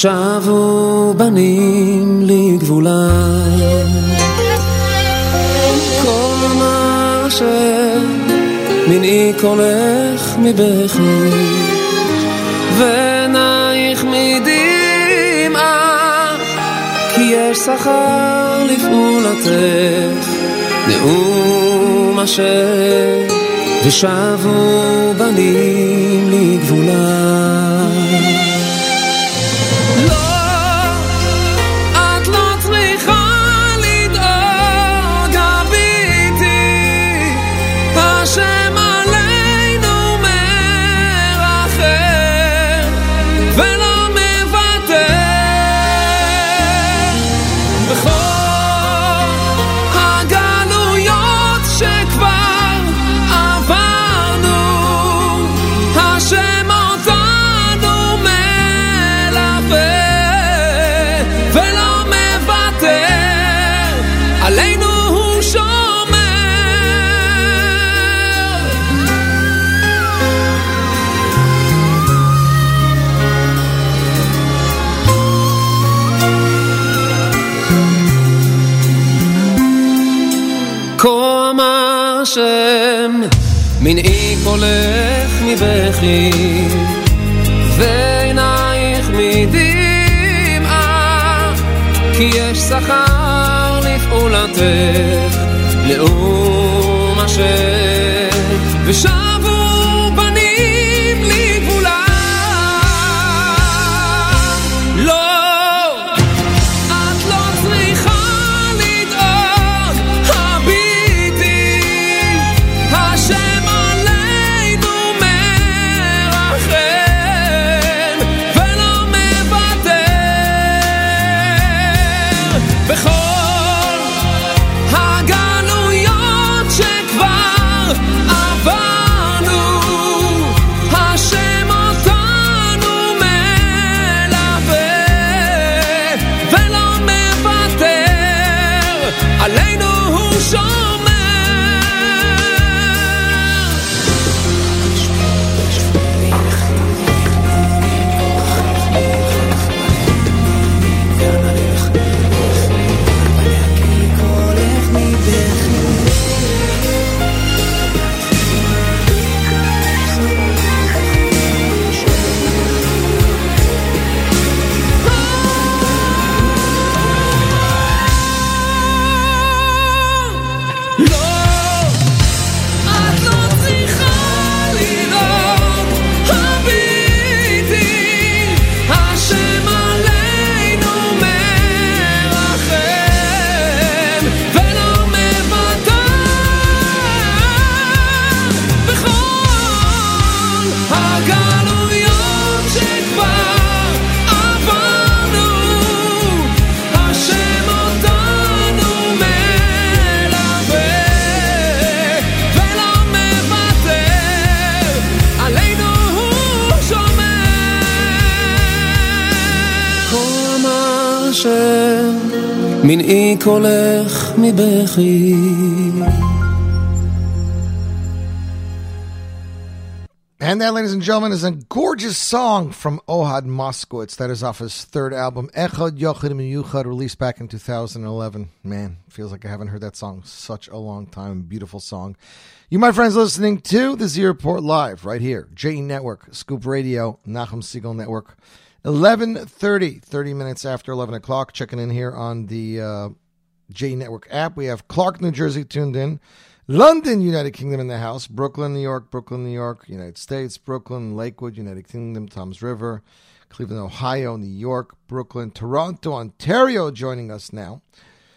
ושבו בנים לגבולה. כל מה שמנעי קולך מבכי, ועינייך מדמעה, כי יש שכר לפעולתך, נאום השם, ושבו בנים קולך מבכי, ועינייך מדמעה, כי יש שכר לפעולתך, נאום השם, קולך מבכי. And that, ladies and gentlemen, is a gorgeous song from Ohad Moskowitz. That is off his third album, Echad Yochid Miyuchad, released back in 2011. Man, feels like I haven't heard that song such a long time. Beautiful song. You, my friends, listening to the Z Report Live right here, JE Network, Scoop Radio, Nachum Segal Network. 11.30, 30 minutes after 11 o'clock, checking in here on the... Uh, J Network app. We have Clark, New Jersey tuned in. London, United Kingdom in the house. Brooklyn, New York, Brooklyn, New York, United States. Brooklyn, Lakewood, United Kingdom, Toms River. Cleveland, Ohio, New York, Brooklyn, Toronto, Ontario joining us now.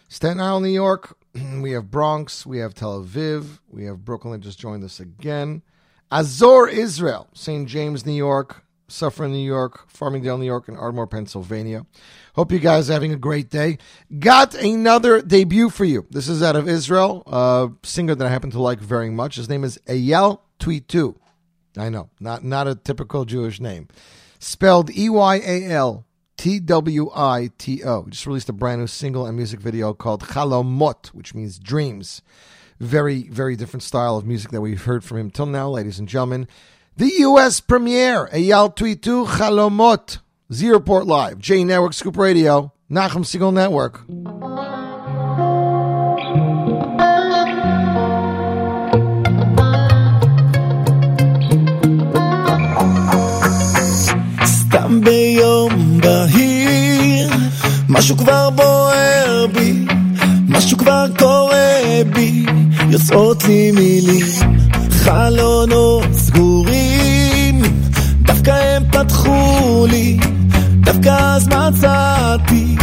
Staten Island, New York. we have Bronx. We have Tel Aviv. We have Brooklyn just joined us again. Azor, Israel. St. James, New York. Suffern, New York, Farmingdale, New York, and Ardmore, Pennsylvania. Hope you guys are having a great day. Got another debut for you. This is out of Israel, a singer that I happen to like very much. His name is Eyal Twito. I know, not, not a typical Jewish name. Spelled E Y A L T W I T O. Just released a brand new single and music video called Chalomot, which means dreams. Very, very different style of music that we've heard from him till now, ladies and gentlemen. The U.S. premiere, Eyal Twito Chalomot, Z Report Live, J Network Scoop Radio, Nachum Segal Network. משהו כבר בוער בי, משהו כבר קורה בי, יוצאות לי מילים, חלונות סגורים. פתחו לי, דווקא אז מצאתי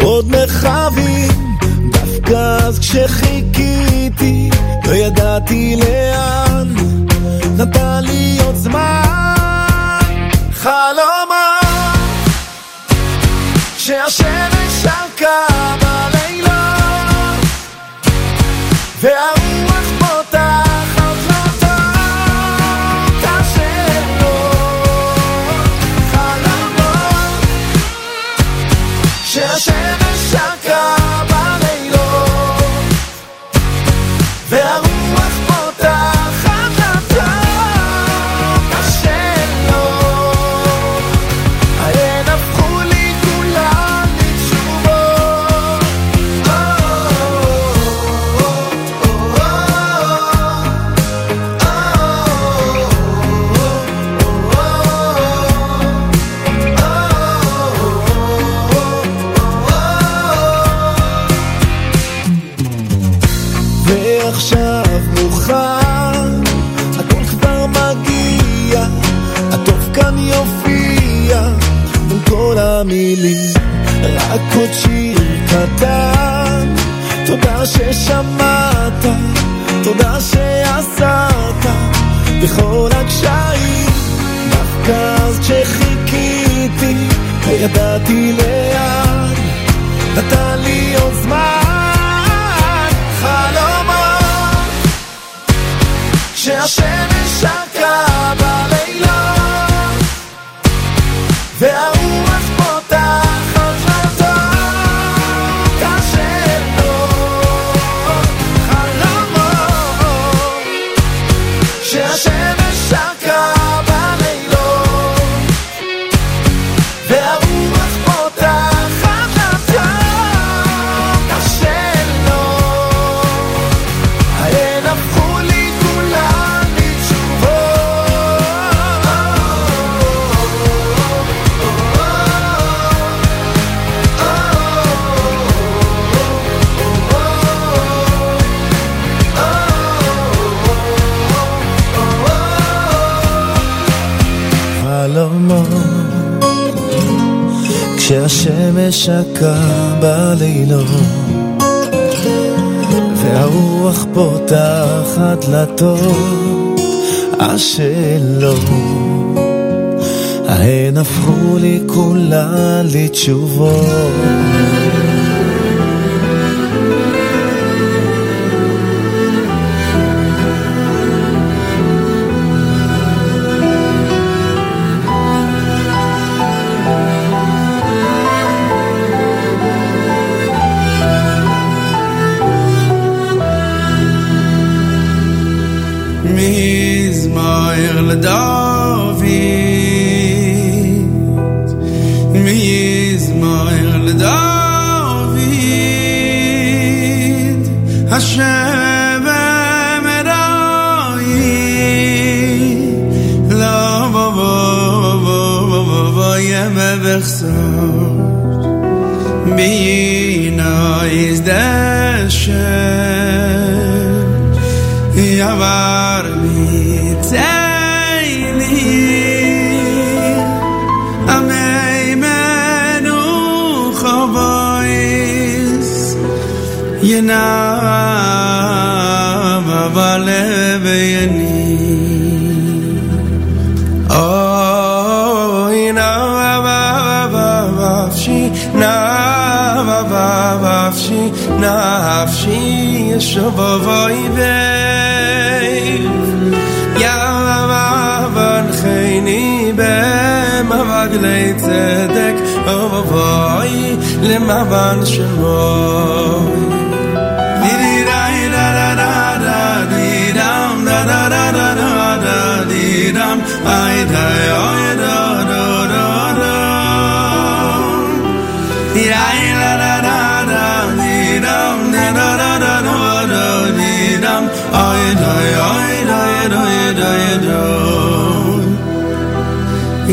עוד מרחבים, דווקא אז כשחיכיתי, לא ידעתי לאן, נתן לי עוד זמן, חלומה, שהשמש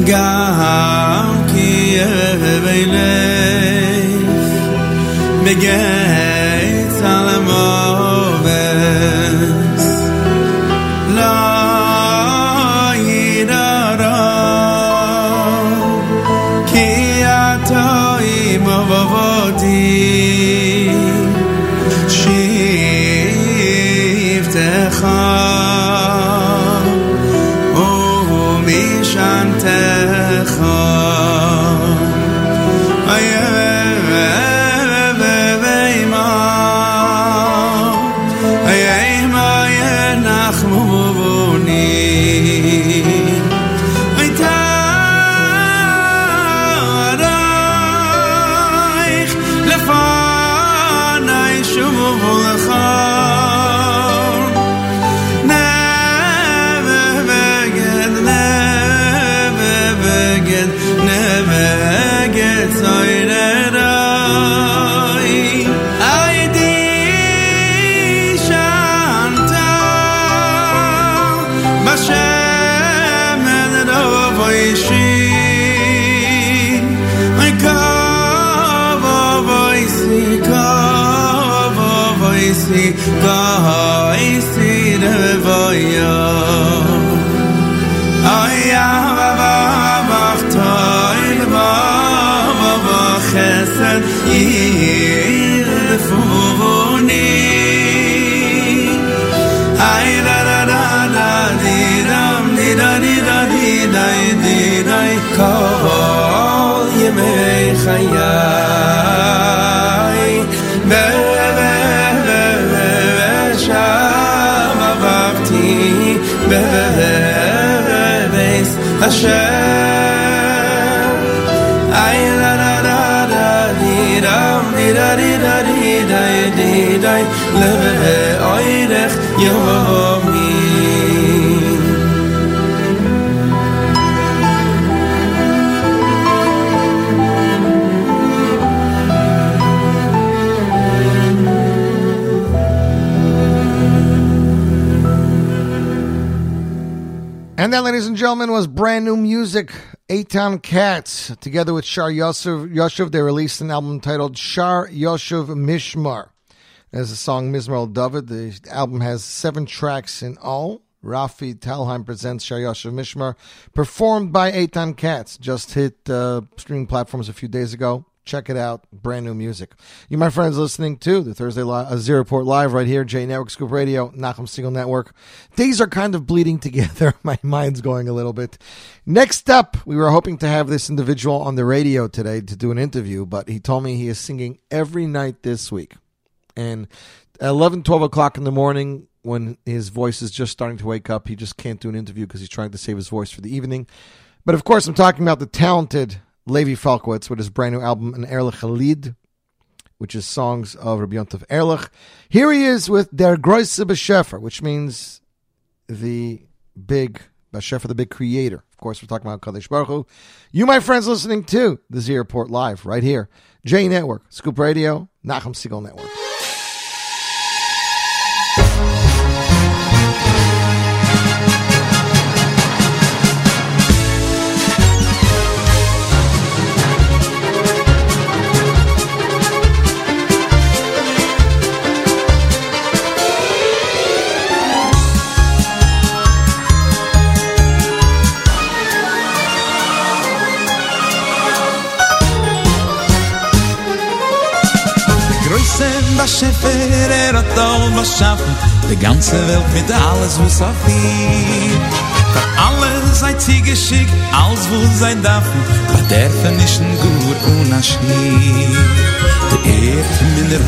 gaam ki ev ilay begen Hashem. Ay That, ladies and gentlemen, was brand new music. Eitan Katz, together with Sh'or Yoshuv, they released an album titled Sh'or Yoshuv Mishmar. There's a song Mizmar David. The album has seven tracks in all. Rafi Talheim presents Sh'or Yoshuv Mishmar, performed by Eitan Katz. Just hit uh, streaming platforms a few days ago. Check it out. Brand new music. You, my friends, listening to the Thursday li- uh, Z Report Live right here, J Network, Scoop Radio, Nachum Segal Network. These are kind of bleeding together. my mind's going a little bit. Next up, we were hoping to have this individual on the radio today to do an interview, but he told me he is singing every night this week. And at 11, 12 o'clock in the morning, when his voice is just starting to wake up, he just can't do an interview because he's trying to save his voice for the evening. But of course, I'm talking about the talented Levy Falkowitz with his brand new album, An Erlich Lied, which is songs of Rabbi Yontov Erlich. Here he is with Der Groisse Beschefer, which means the big Beschefer, the big creator. Of course, we're talking about Kadosh Baruch Hu. You, my friends, listening to the Z Report Live right here. J Network, Scoop Radio, Nachum Segal Network. Was Schäfer, er hat all was schaffen Die ganze Welt mit alles was auf ihm Für alle seid sie geschickt, als wo sei dafen Aber der vermischen gut ohne Schnie Die Erde in der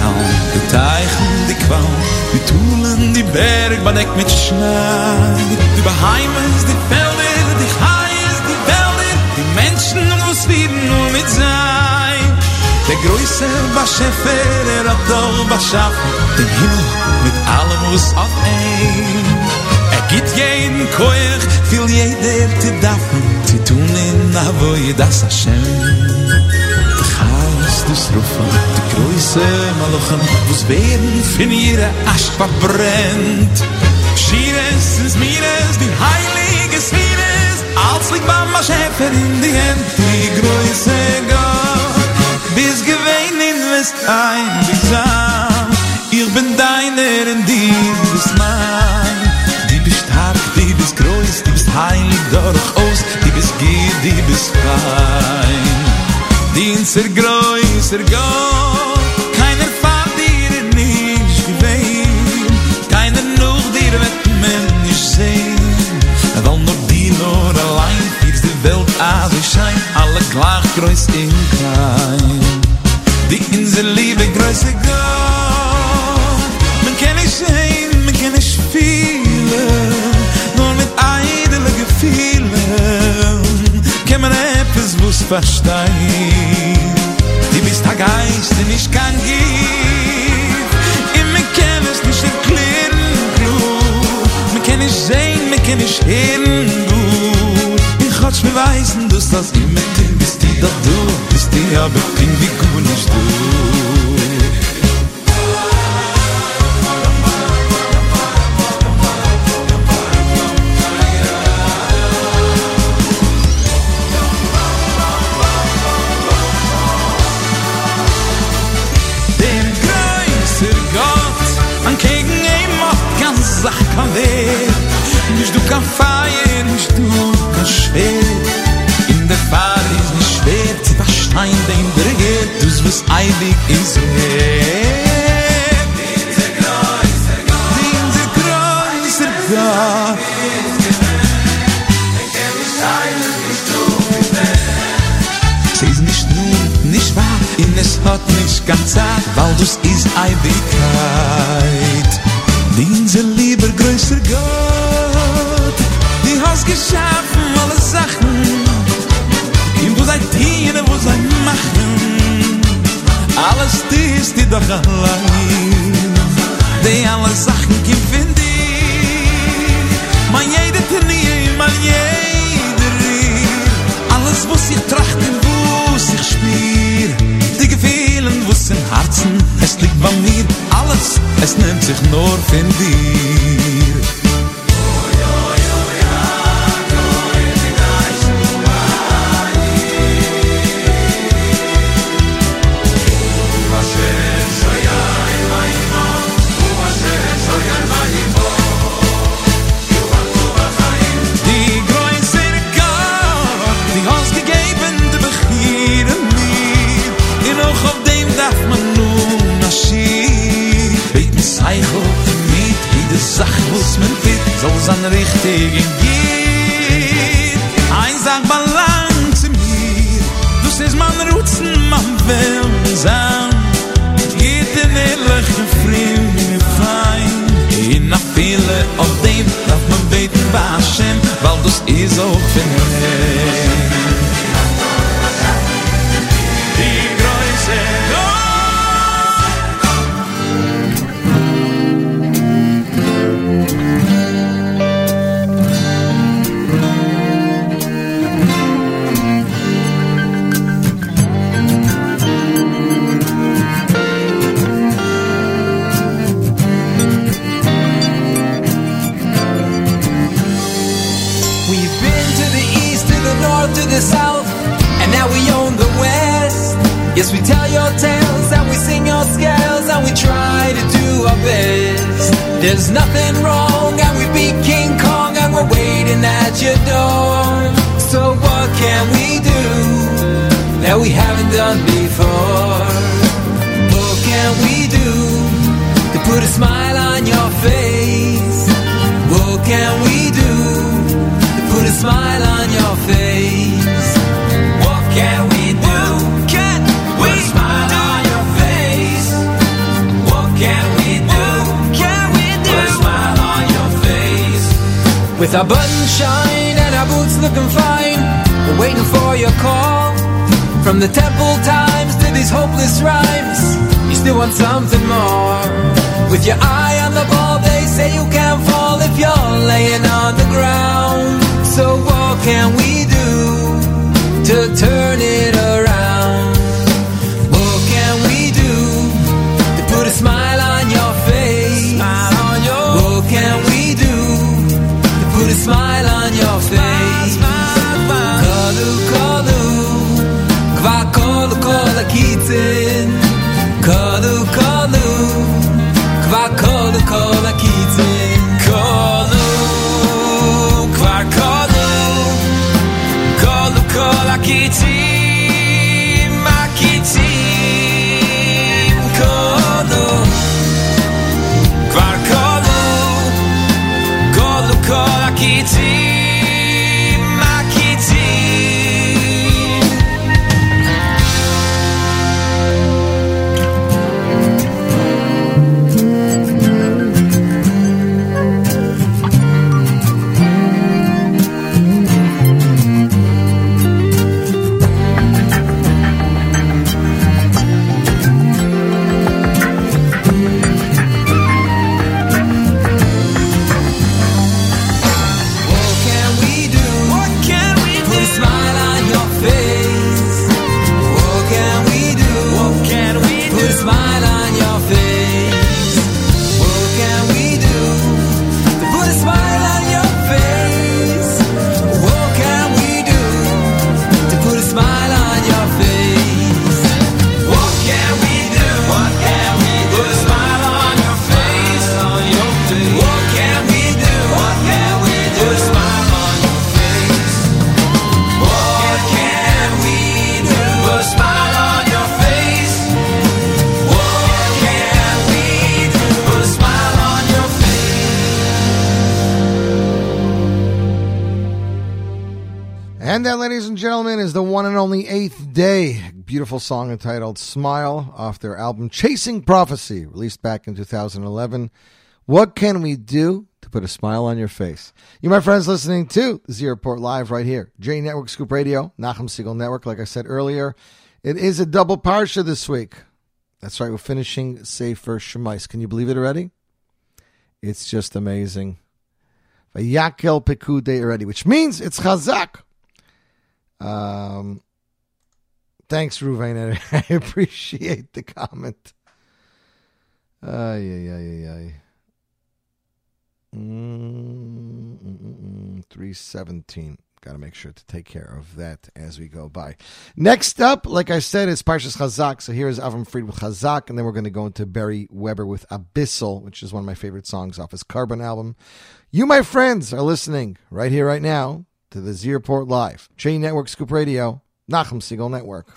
die Teichen, die Qualm Die Tulen, die Berg, bedeckt mit Schnee Die Beheimes, die Felder, die Chais, die Wälder Die Menschen muss werden nur mit sein. Der Größe war Schäfer, er hat doch was schaffen, den Himmel mit allem was auf ein. Er gibt jeden Koech, will jeder zu daffen, zu tun in Avoy das Hashem. Der Chaos des Rufen, die Größe Malochen, wo's werden von ihrer Asch verbrennt. Schieres ins Mieres, die heilige Svieres, als liegt Mama Schäfer in die Hand, die Größe Gott. Bis gewein in West ein, bigsam, ich bin deiner und die bist mein. Die bist stark, die bist groß, die bist heilig durchaus, die bist gier, die bist fein. Dienster größer Gott, keiner fahrt dir nicht gewehen, keiner noch dir wird man nicht sehen, weil nur die nur allein ist die Welt also schein, alle gleich groß in klein. Die Insel liebe größer Gott, man kann nicht sehen, man kann nicht fühlen, nur mit eidele Gefühlen, kann man etwas was verstehen. Die bist der Geist, den ich kann geben, und man kann es nicht erklären, gut, man kann nicht sehen, man kann nicht hören. Ich hat's mir weisen, dass das immer drin bist, die du, die aber bin wie. groß eilig is er din ze er ze groß er Sie nicht wahr, in es hat nicht ganz zart, weil du's ist Ewigkeit. Dien sie lieber größer Gott, die hast geschafft, alles dies die doch allein, die alle Sachen gibt in dir, man jede Tnie, man jeder Rier, alles was ich trachten, wo sich spiel, die Gefühlen, wo es im Herzen, es liegt bei mir, alles, es nimmt sich nur von dir. Gentlemen, is the one and only Eighth Day. Beautiful song entitled Smile off their album Chasing Prophecy, released back in 2011. What can we do to put a smile on your face? You, my friends, listening to the Z Report Live right here, J Network Scoop Radio, Nachum Segal Network. Like I said earlier, it is a double parsha this week. That's right, we're finishing Sefer Shemais. Can you believe it already? It's just amazing. Vayakel Pekude already, which means it's Chazak. Um, thanks, Ruvain. I appreciate the comment. Ay, ay, ay, ay, ay. Mm, mm, mm, mm, 317. Got to make sure to take care of that as we go by. Next up, like I said, is Parshas Chazak. So here is Avram Fried with Chazak, and then we're going to go into Barry Weber with Abyssal, which is one of my favorite songs off his Carbon album. You, my friends, are listening right here, right now, to the Z Report Live, Chain Network Scoop Radio, Nachum Segal Network.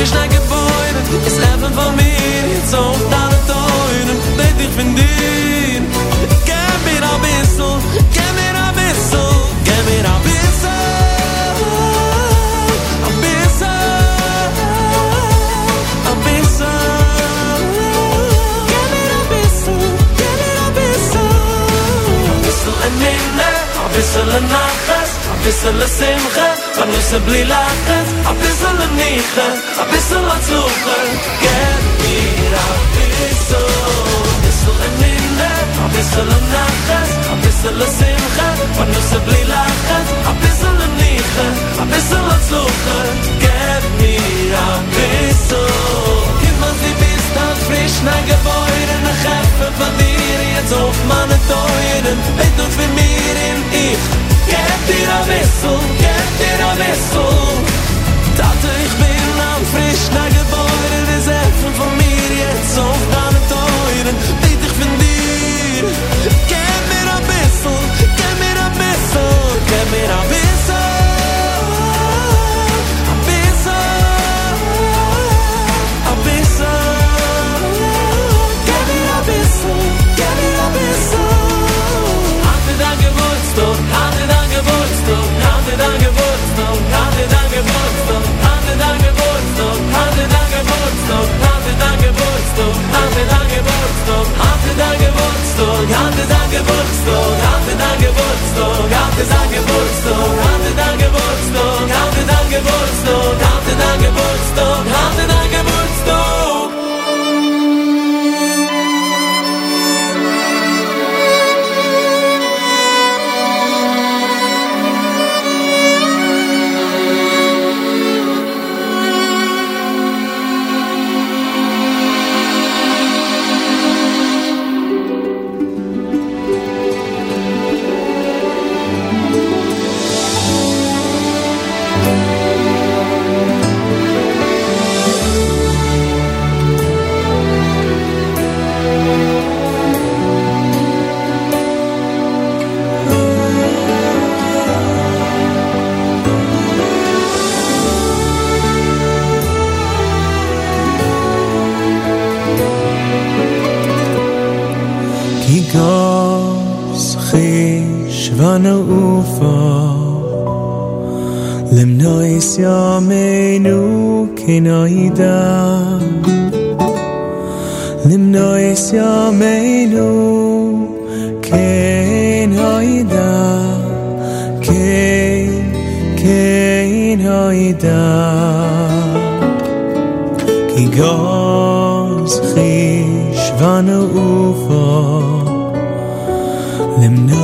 Frisch dein Gebäude, das Leben von mir Jetzt auf deine Teunen, bet dich bin dir Geh mir ein bisschen, geh mir ein bisschen Geh mir ein bisschen Ein bisschen Ein bisschen Geh mir ein bisschen, geh mir ein bisschen Ein bisschen in Nähe, ein bisschen in Nacht bis לשמחה, gher בלי לחץ, zblilachst לניחה, bis zalem nige מיר bis rutluch לנינה, mir לנחס, bis לשמחה, bis בלי לחץ, nige לניחה, zalem nachts wann מיר zblilachst ab bis zalem nige ab bis rutluch gieb mir a bis so a auf manen teuren bis nur für mir in ich Geb dir a Wissel, geb dir a Wissel Tate ich bin am frisch na geboire von mir jetzt auf meine Teuren Weet ich von dir. Geb mir a Wissel, geb mir a Wissel Geb mir a hatte dein Geburtstag, hatte dein Geburtstag, hatte dein Geburtstag, hatte dein Geburtstag, hatte dein Geburtstag, hatte dein Geburtstag, hatte dein Geburtstag, hatte dein Geburtstag, hatte dein Geburtstag, hatte dein Geburtstag, hatte dein Geburtstag, hatte dein Geburtstag, hatte dein Geburtstag, hatte dein Geburtstag. Anna Ufa Limnois Yamenu Kinaida Limnois Yamenu Kinaida Kinaida Kigos Hish Vanu Ufa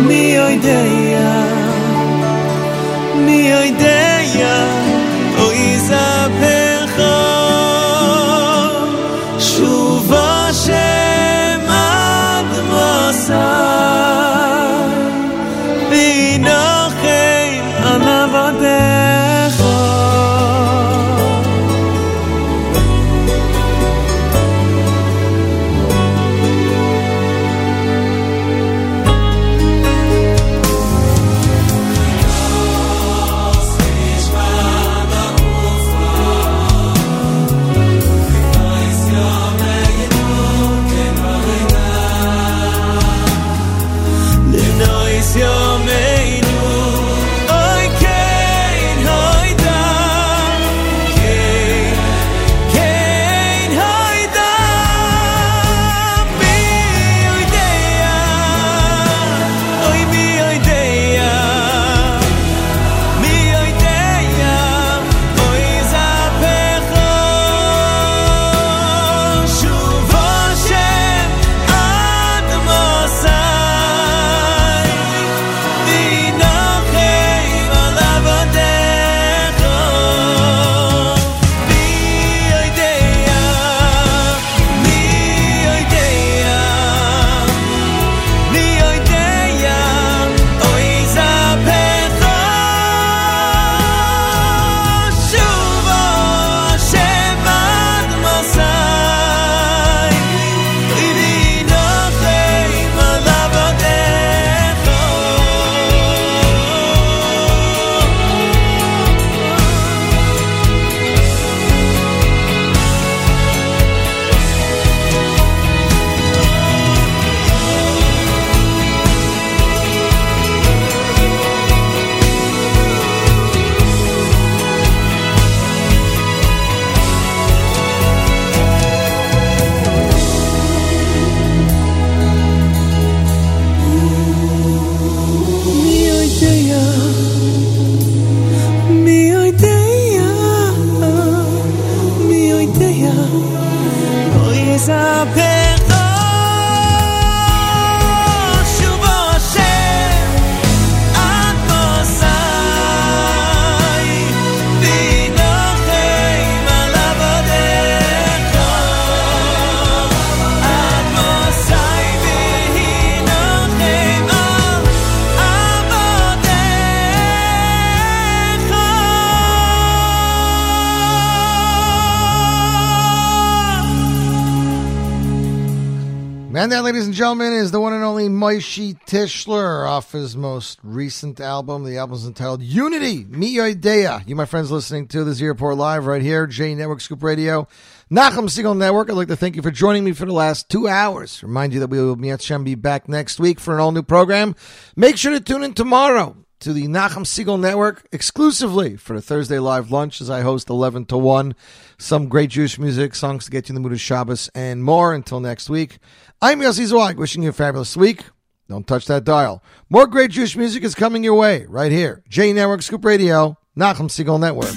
minha ideia, minha ideia. Tischler off his most recent album. The album's entitled Unity, Mi Idea. You, my friends, listening to this Z Report Live right here, J Network Scoop Radio, Nachum Segal Network. I'd like to thank you for joining me for the last two hours. Remind you that we will be, be back next week for an all new program. Make sure to tune in tomorrow to the Nachum Segal Network exclusively for the Thursday live lunch as I host 11 to 1. Some great Jewish music, songs to get you in the mood of Shabbos, and more. Until next week, I'm Yossi Zweig, wishing you a fabulous week. Don't touch that dial. More great Jewish music is coming your way right here. J Network Scoop Radio, Nachum Segal Network.